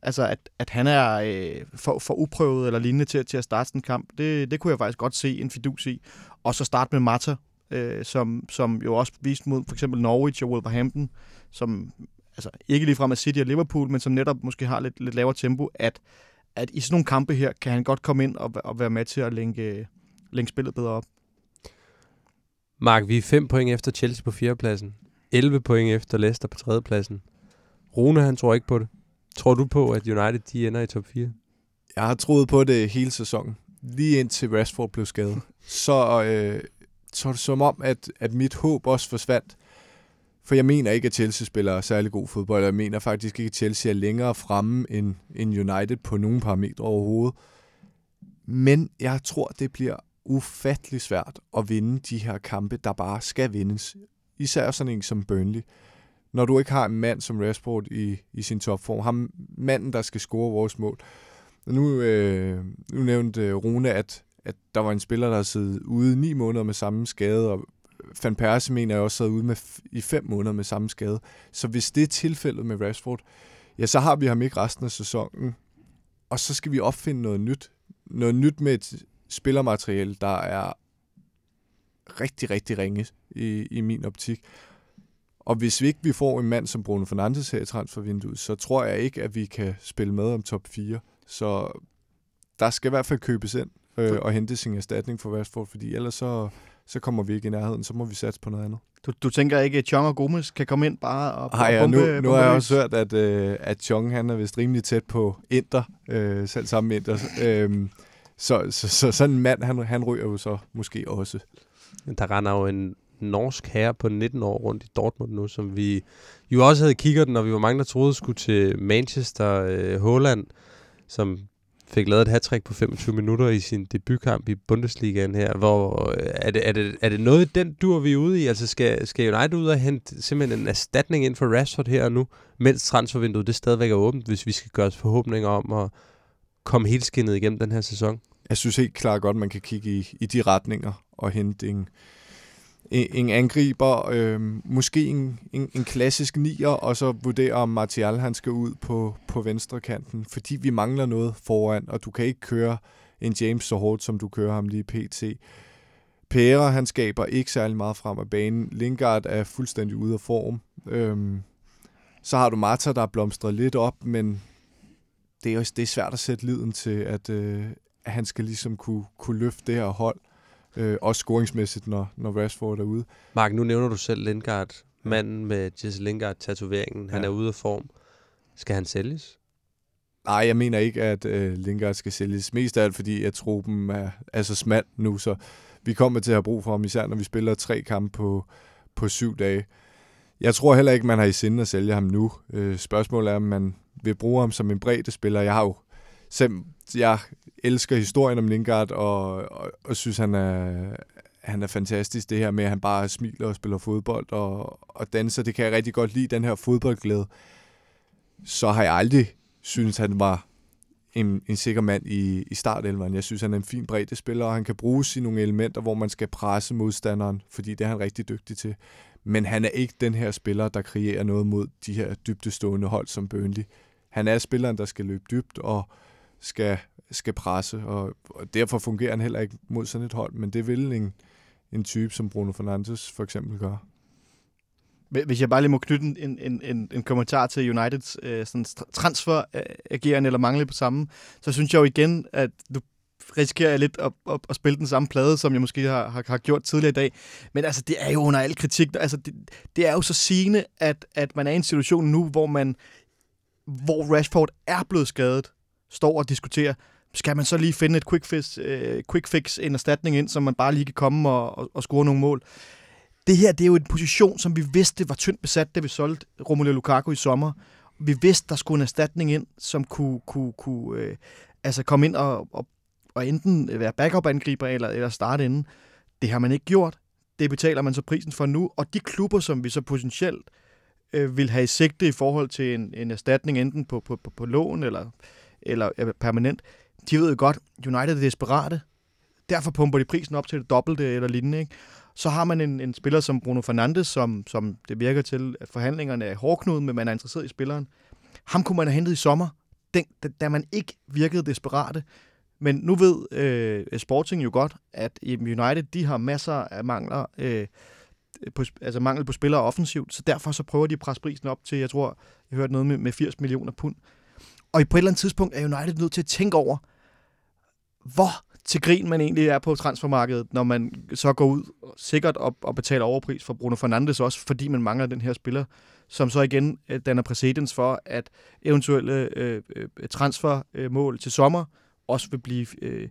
altså, at, at han er øh, for, for uprøvet eller lignende til, til at starte en kamp. Det, det kunne jeg faktisk godt se en fidus i. Og så starte med Mata, øh, som, som jo også viste mod for eksempel Norwich og Wolverhampton, som altså, ikke ligefrem er City og Liverpool, men som netop måske har lidt, lidt lavere tempo, at, at i sådan nogle kampe her, kan han godt komme ind og, og være med til at længe, længe spillet bedre op. Mark, vi er fem point efter Chelsea på fjerdepladsen. 11 point efter Leicester på tredjepladsen. Rune, han tror ikke på det. Tror du på, at United de ender i top 4? Jeg har troet på det hele sæsonen. Lige indtil Rashford blev skadet. Så, øh, så er det som om, at, at mit håb også forsvandt. For jeg mener ikke, at Chelsea spiller særlig god fodbold. Jeg mener faktisk ikke, at Chelsea er længere fremme end, end United på nogen parametre overhovedet. Men jeg tror, det bliver ufattelig svært at vinde de her kampe, der bare skal vindes. Især sådan en som Burnley. Når du ikke har en mand som Rashford i, i sin topform, ham manden, der skal score vores mål. Nu, øh, nu nævnte øh, Rune, at, at der var en spiller, der har siddet ude ni måneder med samme skade, og Van Persie mener jeg også sad ude med i fem måneder med samme skade. Så hvis det er tilfældet med Rashford, ja, så har vi ham ikke resten af sæsonen. Og så skal vi opfinde noget nyt. Noget nyt med et spillermateriale, der er rigtig, rigtig ringe i, i min optik. Og hvis vi ikke vi får en mand som Bruno Fernandes her i transfervinduet, så tror jeg ikke, at vi kan spille med om top 4. Så der skal i hvert fald købes ind øh, og hente sin erstatning for Rashford, fordi ellers så, så kommer vi ikke i nærheden, så må vi satse på noget andet. Du, du tænker ikke, at Chong og Gomes kan komme ind bare og, Ej, ja, bombe, nu, nu har jeg også hørt, at, øh, at Chong han er vist rimelig tæt på Inter, øh, selv sammen med Inter. Øh, så, så, så sådan en mand, han, han ryger jo så måske også. Der render jo en norsk herre på 19 år rundt i Dortmund nu, som vi jo også havde kigget, når vi var mange, der troede skulle til Manchester, øh, Holland, som fik lavet et hat på 25 minutter i sin debutkamp i Bundesligaen her. Hvor, øh, er, det, er, det, er det noget den dur, vi er ude i? Altså skal, skal United ud og hente simpelthen en erstatning ind for Rashford her og nu, mens transfervinduet det stadigvæk er åbent, hvis vi skal gøre os forhåbninger om at komme helt skinnet igennem den her sæson? Jeg synes helt klart godt, man kan kigge i, i de retninger og hente en, en angriber, øh, måske en, en, en klassisk nier, og så vurdere, om Martial han skal ud på, på venstre kanten, fordi vi mangler noget foran, og du kan ikke køre en James så hårdt, som du kører ham lige pt. Pære, han skaber ikke særlig meget frem af banen. Lingard er fuldstændig ude af form. Øhm, så har du Mata, der blomstrer lidt op, men det er, også, det er svært at sætte liden til, at, øh, at han skal ligesom kunne, kunne løfte det her hold øh, også scoringsmæssigt, når, når Rashford er ude. Mark, nu nævner du selv Lingard, manden med Jesse Lingard-tatoveringen. Han ja. er ude af form. Skal han sælges? Nej, jeg mener ikke, at øh, Lingard skal sælges. Mest af alt, fordi jeg tror, dem er, er så smalt nu, så vi kommer til at have brug for ham, især når vi spiller tre kampe på, på syv dage. Jeg tror heller ikke, man har i sinde at sælge ham nu. Øh, spørgsmålet er, om man vil bruge ham som en bredde spiller. Jeg har jo selv, jeg elsker historien om Lingard, og, og, og synes, han er, han er fantastisk. Det her med, at han bare smiler og spiller fodbold og, og danser, det kan jeg rigtig godt lide, den her fodboldglæde. Så har jeg aldrig synes han var en, en sikker mand i, i startelveren. Jeg synes, han er en fin bredde spiller, og han kan bruge sine nogle elementer, hvor man skal presse modstanderen, fordi det er han rigtig dygtig til. Men han er ikke den her spiller, der kreerer noget mod de her dybdestående hold som Burnley. Han er spilleren, der skal løbe dybt og skal, skal presse, og, og derfor fungerer han heller ikke mod sådan et hold, men det vil en, en type, som Bruno Fernandes for eksempel gør. Hvis jeg bare lige må knytte en, en, en, en kommentar til Uniteds øh, sådan transfer-agerende eller mangle på samme, så synes jeg jo igen, at du risikerer jeg lidt at, at, at spille den samme plade, som jeg måske har, har, har gjort tidligere i dag. Men altså, det er jo under al kritik. Altså, det, det er jo så sigende, at, at man er i en situation nu, hvor man hvor Rashford er blevet skadet, står og diskuterer, skal man så lige finde et quick fix, øh, quick fix en erstatning ind, så man bare lige kan komme og, og, og score nogle mål. Det her, det er jo en position, som vi vidste var tyndt besat, da vi solgte Romelu Lukaku i sommer. Vi vidste, der skulle en erstatning ind, som kunne, kunne, kunne øh, altså komme ind og, og, og enten være backup-angriber eller, eller starte inden. Det har man ikke gjort. Det betaler man så prisen for nu. Og de klubber, som vi så potentielt øh, vil have i sigte i forhold til en, en erstatning, enten på, på, på, på lån eller, eller permanent, de ved jo godt, United er desperate. Derfor pumper de prisen op til det dobbelte eller lignende. Ikke? Så har man en, en spiller som Bruno Fernandes, som, som det virker til, at forhandlingerne er hårdknude, men man er interesseret i spilleren. Ham kunne man have hentet i sommer, den, da, da man ikke virkede desperate. Men nu ved øh, Sporting jo godt, at United de har masser af mangler, øh, på, altså mangel på spillere offensivt, så derfor så prøver de at presse prisen op til, jeg tror, jeg hørte noget med, med 80 millioner pund. Og på et eller andet tidspunkt er United nødt til at tænke over, hvor til grin man egentlig er på transfermarkedet, når man så går ud sikkert op og betaler overpris for Bruno Fernandes også, fordi man mangler den her spiller, som så igen øh, danner præcedens for, at eventuelle øh, øh, transfermål til sommer også vil blive øh,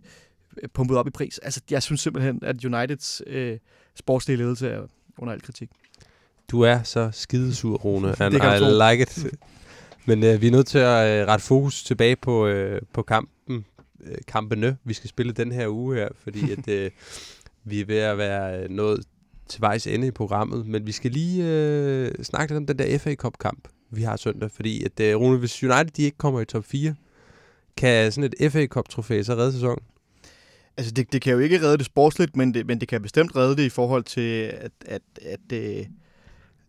pumpet op i pris. Altså, jeg synes simpelthen, at Uniteds øh, sportslige ledelse er under al kritik. Du er så skidesur, Rune, and I like it. Men øh, vi er nødt til at øh, rette fokus tilbage på, øh, på kampen øh, kampene, vi skal spille den her uge her, fordi at, øh, vi er ved at være nået til vejs ende i programmet, men vi skal lige øh, snakke lidt om den der FA Cup-kamp, vi har søndag, fordi at, øh, Rune, hvis United de ikke kommer i top 4, kan sådan et FA Cup-trofæ så redde sæsonen? Altså, det, det kan jo ikke redde det sportsligt, men det, men det kan bestemt redde det i forhold til, at, at, at øh,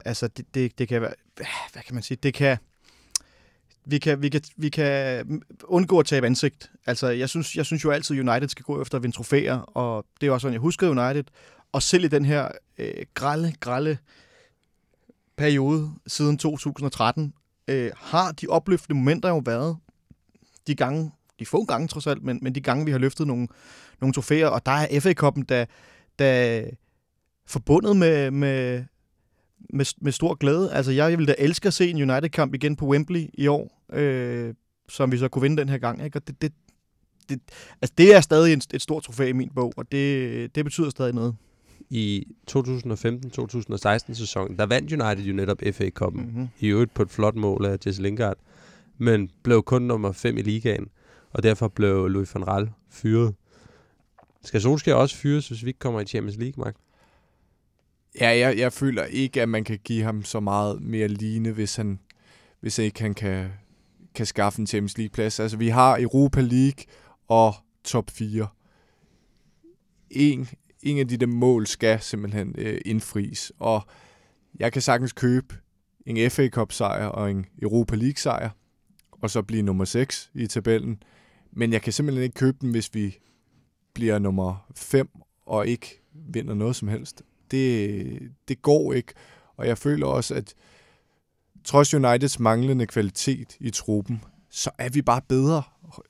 altså, det, det, det kan være, hvad kan man sige, det kan, vi kan, vi, kan, vi kan mm, undgå at tabe ansigt. Altså, jeg synes, jeg synes jo altid, at United skal gå efter at vinde trofæer, og det er også sådan, jeg husker United. Og selv i den her øh, grælde, grælde periode siden 2013, øh, har de opløftende momenter jo været de gange, de få gange trods alt, men, men de gange, vi har løftet nogle, nogle trofæer, og der er FA-koppen, der, der forbundet med, med, med, med stor glæde. Altså, jeg ville da elske at se en United-kamp igen på Wembley i år, øh, som vi så kunne vinde den her gang. Ikke? Og det, det, det, altså, det er stadig en, et stort trofæ i min bog, og det, det betyder stadig noget. I 2015-2016 sæsonen, der vandt United jo netop FA Cup'en. Mm-hmm. I øvrigt på et flot mål af Jesse Lingard. Men blev kun nummer 5 i ligaen. Og derfor blev Louis van Raal fyret. Skal Solskjaer også fyres, hvis vi ikke kommer i Champions League, Mark? Ja, jeg, jeg føler ikke, at man kan give ham så meget mere ligne, hvis han hvis ikke han kan, kan skaffe en Champions League-plads. Altså, vi har Europa League og top 4. En, en af de der mål skal simpelthen øh, indfries, og jeg kan sagtens købe en FA Cup-sejr og en Europa League-sejr, og så blive nummer 6 i tabellen. Men jeg kan simpelthen ikke købe den, hvis vi bliver nummer 5 og ikke vinder noget som helst det, det går ikke. Og jeg føler også, at trods Uniteds manglende kvalitet i truppen, så er vi bare bedre,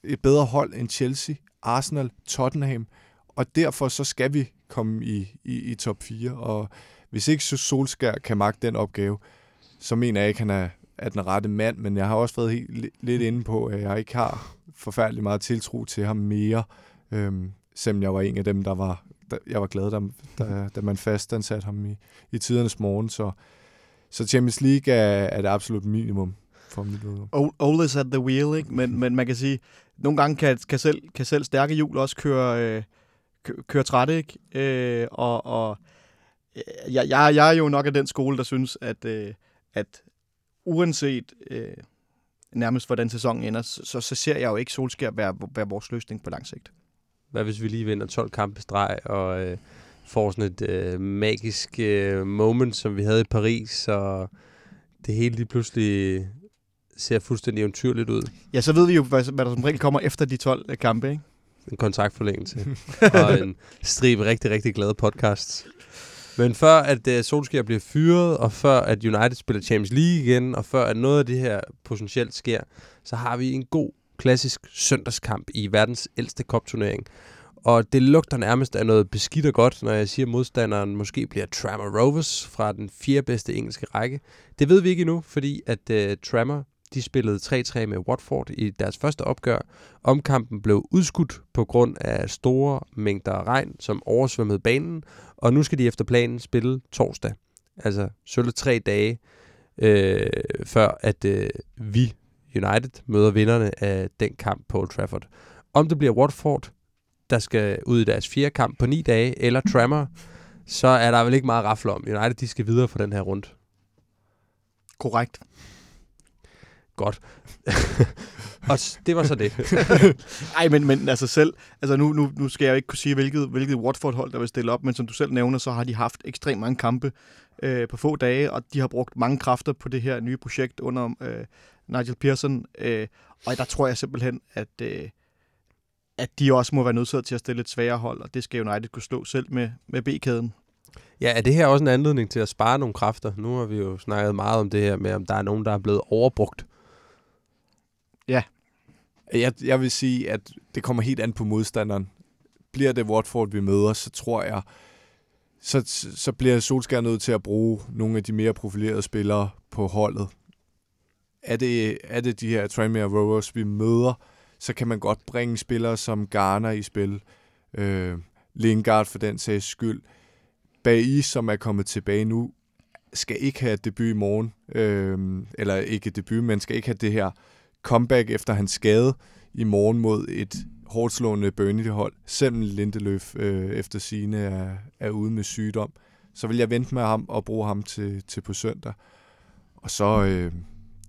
et bedre hold end Chelsea, Arsenal, Tottenham, og derfor så skal vi komme i, i, i top 4, og hvis ikke Solskær kan magte den opgave, så mener jeg ikke, at han er, er den rette mand, men jeg har også været helt, lidt inde på, at jeg ikke har forfærdelig meget tiltro til ham mere, øhm, selvom jeg var en af dem, der var der, jeg var glad, da, da, da man fastansatte ham i, i tidernes morgen. Så, så Champions League er, er det absolut minimum for mit vedkommende. Old is at the wheel, ikke? Men, men man kan sige, nogle gange kan, kan, selv, kan selv stærke hjul også køre, øh, kører træt, ikke? Øh, og og øh, jeg, jeg, jeg er jo nok af den skole, der synes, at, øh, at uanset øh, nærmest hvordan sæsonen ender, så, så ser jeg jo ikke Solskjaer være, være vores løsning på lang sigt. Hvad hvis vi lige vinder 12 kampe streg og øh, får sådan et øh, magisk øh, moment, som vi havde i Paris, og det hele lige pludselig ser fuldstændig eventyrligt ud. Ja, så ved vi jo, hvad, hvad der som regel kommer efter de 12 øh, kampe, ikke? En kontaktforlængelse. og en stribe rigtig, rigtig glade podcasts. Men før at uh, Solskjaer bliver fyret, og før at United spiller Champions League igen, og før at noget af det her potentielt sker, så har vi en god klassisk søndagskamp i verdens ældste kopturnering. Og det lugter nærmest af noget beskidt og godt, når jeg siger, at modstanderen måske bliver Trammer Rovers fra den fjerde bedste engelske række. Det ved vi ikke endnu, fordi at uh, Trammer de spillede 3-3 med Watford i deres første opgør. Omkampen blev udskudt på grund af store mængder regn, som oversvømmede banen, og nu skal de efter planen spille torsdag. Altså sølle tre dage øh, før, at øh, vi, United, møder vinderne af den kamp på Old Trafford. Om det bliver Watford, der skal ud i deres fjerde kamp på ni dage, eller Trammer, så er der vel ikke meget rafle om. United, de skal videre for den her runde. Korrekt. Godt. og det var så det. Ej, men, men altså selv, altså nu, nu, nu skal jeg jo ikke kunne sige, hvilket, hvilket Watford-hold, der vil stille op, men som du selv nævner, så har de haft ekstremt mange kampe øh, på få dage, og de har brugt mange kræfter på det her nye projekt under øh, Nigel Pearson, øh, og der tror jeg simpelthen, at, øh, at de også må være nødt til at stille et sværere hold, og det skal United kunne slå selv med, med B-kæden. Ja, er det her også en anledning til at spare nogle kræfter? Nu har vi jo snakket meget om det her med, om der er nogen, der er blevet overbrugt. Ja. Jeg, jeg vil sige, at det kommer helt an på modstanderen. Bliver det Watford, vi møder, så tror jeg, så, så bliver Solskjaer nødt til at bruge nogle af de mere profilerede spillere på holdet. Er det, er det de her Tranmere Rovers, vi møder, så kan man godt bringe spillere som Garner i spil. Øh, Lingard for den sags skyld. Bagi, som er kommet tilbage nu, skal ikke have debut i morgen. Øh, eller ikke debut, men skal ikke have det her comeback efter hans skade i morgen mod et hårdt slående Burnley-hold, selvom Lindeløf øh, efter sine er, er ude med sygdom. Så vil jeg vente med ham og bruge ham til, til på søndag. Og så, øh,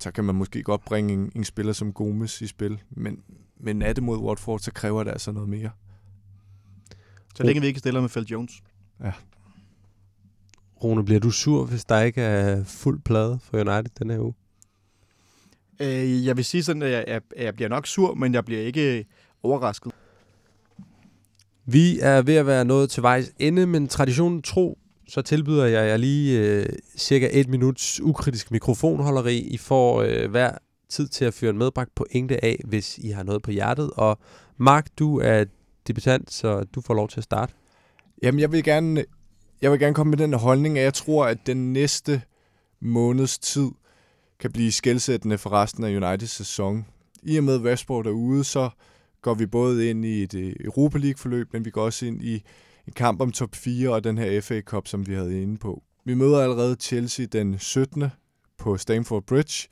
så kan man måske godt bringe en, en spiller som Gomes i spil. Men, men er det mod Watford, så kræver det altså noget mere. Så længe vi ikke stiller med Phil Jones. Ja. Rune, bliver du sur, hvis der ikke er fuld plade for United den her uge? Øh, jeg vil sige sådan, at jeg, jeg, jeg bliver nok sur, men jeg bliver ikke overrasket. Vi er ved at være nået til vejs ende, men traditionen tro, så tilbyder jeg jer lige øh, cirka et minuts ukritisk mikrofonholderi. I får øh, hver tid til at fyre en medbragt pointe af, hvis I har noget på hjertet. Og Mark, du er debutant, så du får lov til at starte. Jamen, jeg vil gerne, jeg vil gerne komme med den holdning, at jeg tror, at den næste måneds tid kan blive skældsættende for resten af Uniteds sæson. I og med Westbrook er ude, så går vi både ind i et øh, Europa League-forløb, men vi går også ind i en kamp om top 4 og den her FA Cup, som vi havde inde på. Vi møder allerede Chelsea den 17. på Stamford Bridge,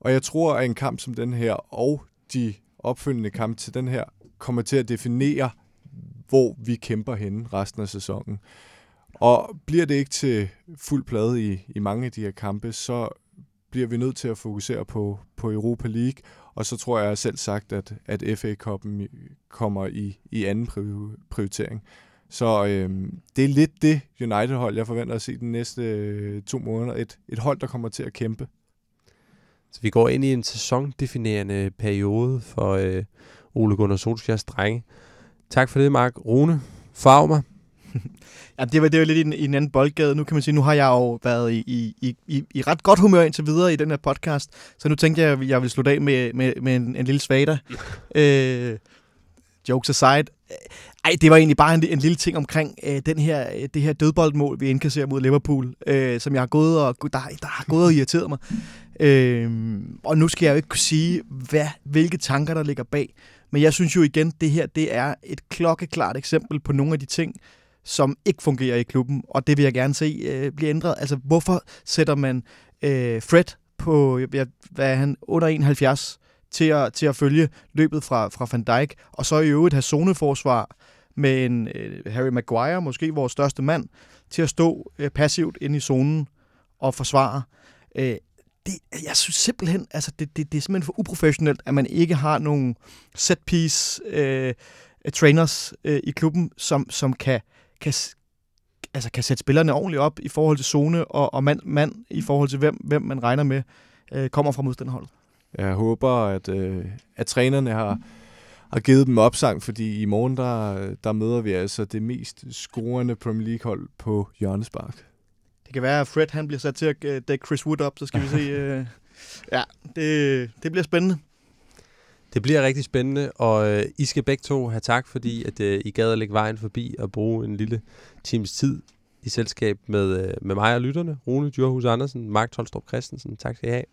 og jeg tror, at en kamp som den her og de opfølgende kampe til den her kommer til at definere, hvor vi kæmper henne resten af sæsonen. Og bliver det ikke til fuld plade i, i mange af de her kampe, så bliver vi nødt til at fokusere på, på Europa League, og så tror jeg selv sagt, at, at FA Cup'en kommer i, i anden prioritering. Så øh, det er lidt det United-hold, jeg forventer at se de næste øh, to måneder. Et, et hold, der kommer til at kæmpe. Så vi går ind i en sæsondefinerende periode for øh, Ole Gunnar Solskjaers drenge. Tak for det, Mark. Rune, farv mig. Ja, det var, det var lidt i en, i en anden boldgade. Nu kan man sige, nu har jeg jo været i, i, i, i ret godt humør indtil videre i den her podcast, så nu tænkte jeg, at jeg vil slutte af med, med, med en, en lille svater. øh, jokes aside. Ej, det var egentlig bare en, en lille ting omkring øh, den her, øh, det her dødboldmål, vi indkasserer mod Liverpool, øh, som jeg har gået og, der, der har gået og irriteret mig. Øh, og nu skal jeg jo ikke kunne sige, hvad, hvilke tanker der ligger bag. Men jeg synes jo igen, det her det er et klokkeklart eksempel på nogle af de ting, som ikke fungerer i klubben, og det vil jeg gerne se øh, blive ændret. Altså, hvorfor sætter man øh, Fred på, jeg, hvad er han, under 71 til at, til at følge løbet fra, fra Van Dijk, og så i øvrigt have zoneforsvar med en øh, Harry Maguire, måske vores største mand, til at stå øh, passivt inde i zonen og forsvare. Øh, det, jeg synes simpelthen, altså det, det, det er simpelthen for uprofessionelt, at man ikke har nogen set-piece øh, trainers øh, i klubben, som, som kan, kan, altså kan sætte spillerne ordentligt op i forhold til zone og, og mand, mand i forhold til, hvem, hvem man regner med øh, kommer fra modstanderholdet. Jeg håber, at, øh, at trænerne har, har givet dem opsang, fordi i morgen der, der møder vi altså det mest scorende Premier League-hold på hjørnespark. Det kan være, at Fred han bliver sat til at øh, dække Chris Wood op, så skal vi se. Øh, ja, det, det bliver spændende. Det bliver rigtig spændende, og øh, I skal begge to have tak, fordi at øh, I gad at lægge vejen forbi og bruge en lille times tid i selskab med, øh, med mig og lytterne. Rune Djurhus Andersen, Mark Tolstrup Christensen. Tak skal I have.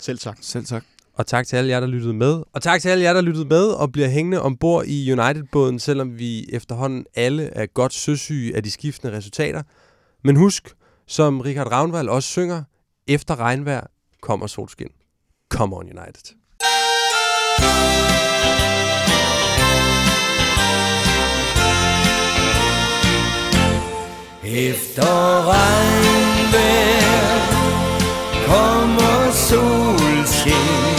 Selv tak. Selv tak. Og tak til alle jer, der lyttede med. Og tak til alle jer, der lyttede med og bliver hængende ombord i United-båden, selvom vi efterhånden alle er godt søsyge af de skiftende resultater. Men husk, som Richard Ravnvald også synger, efter regnvejr kommer solskin. Come on United. Efter regnvejr kommer solskin Det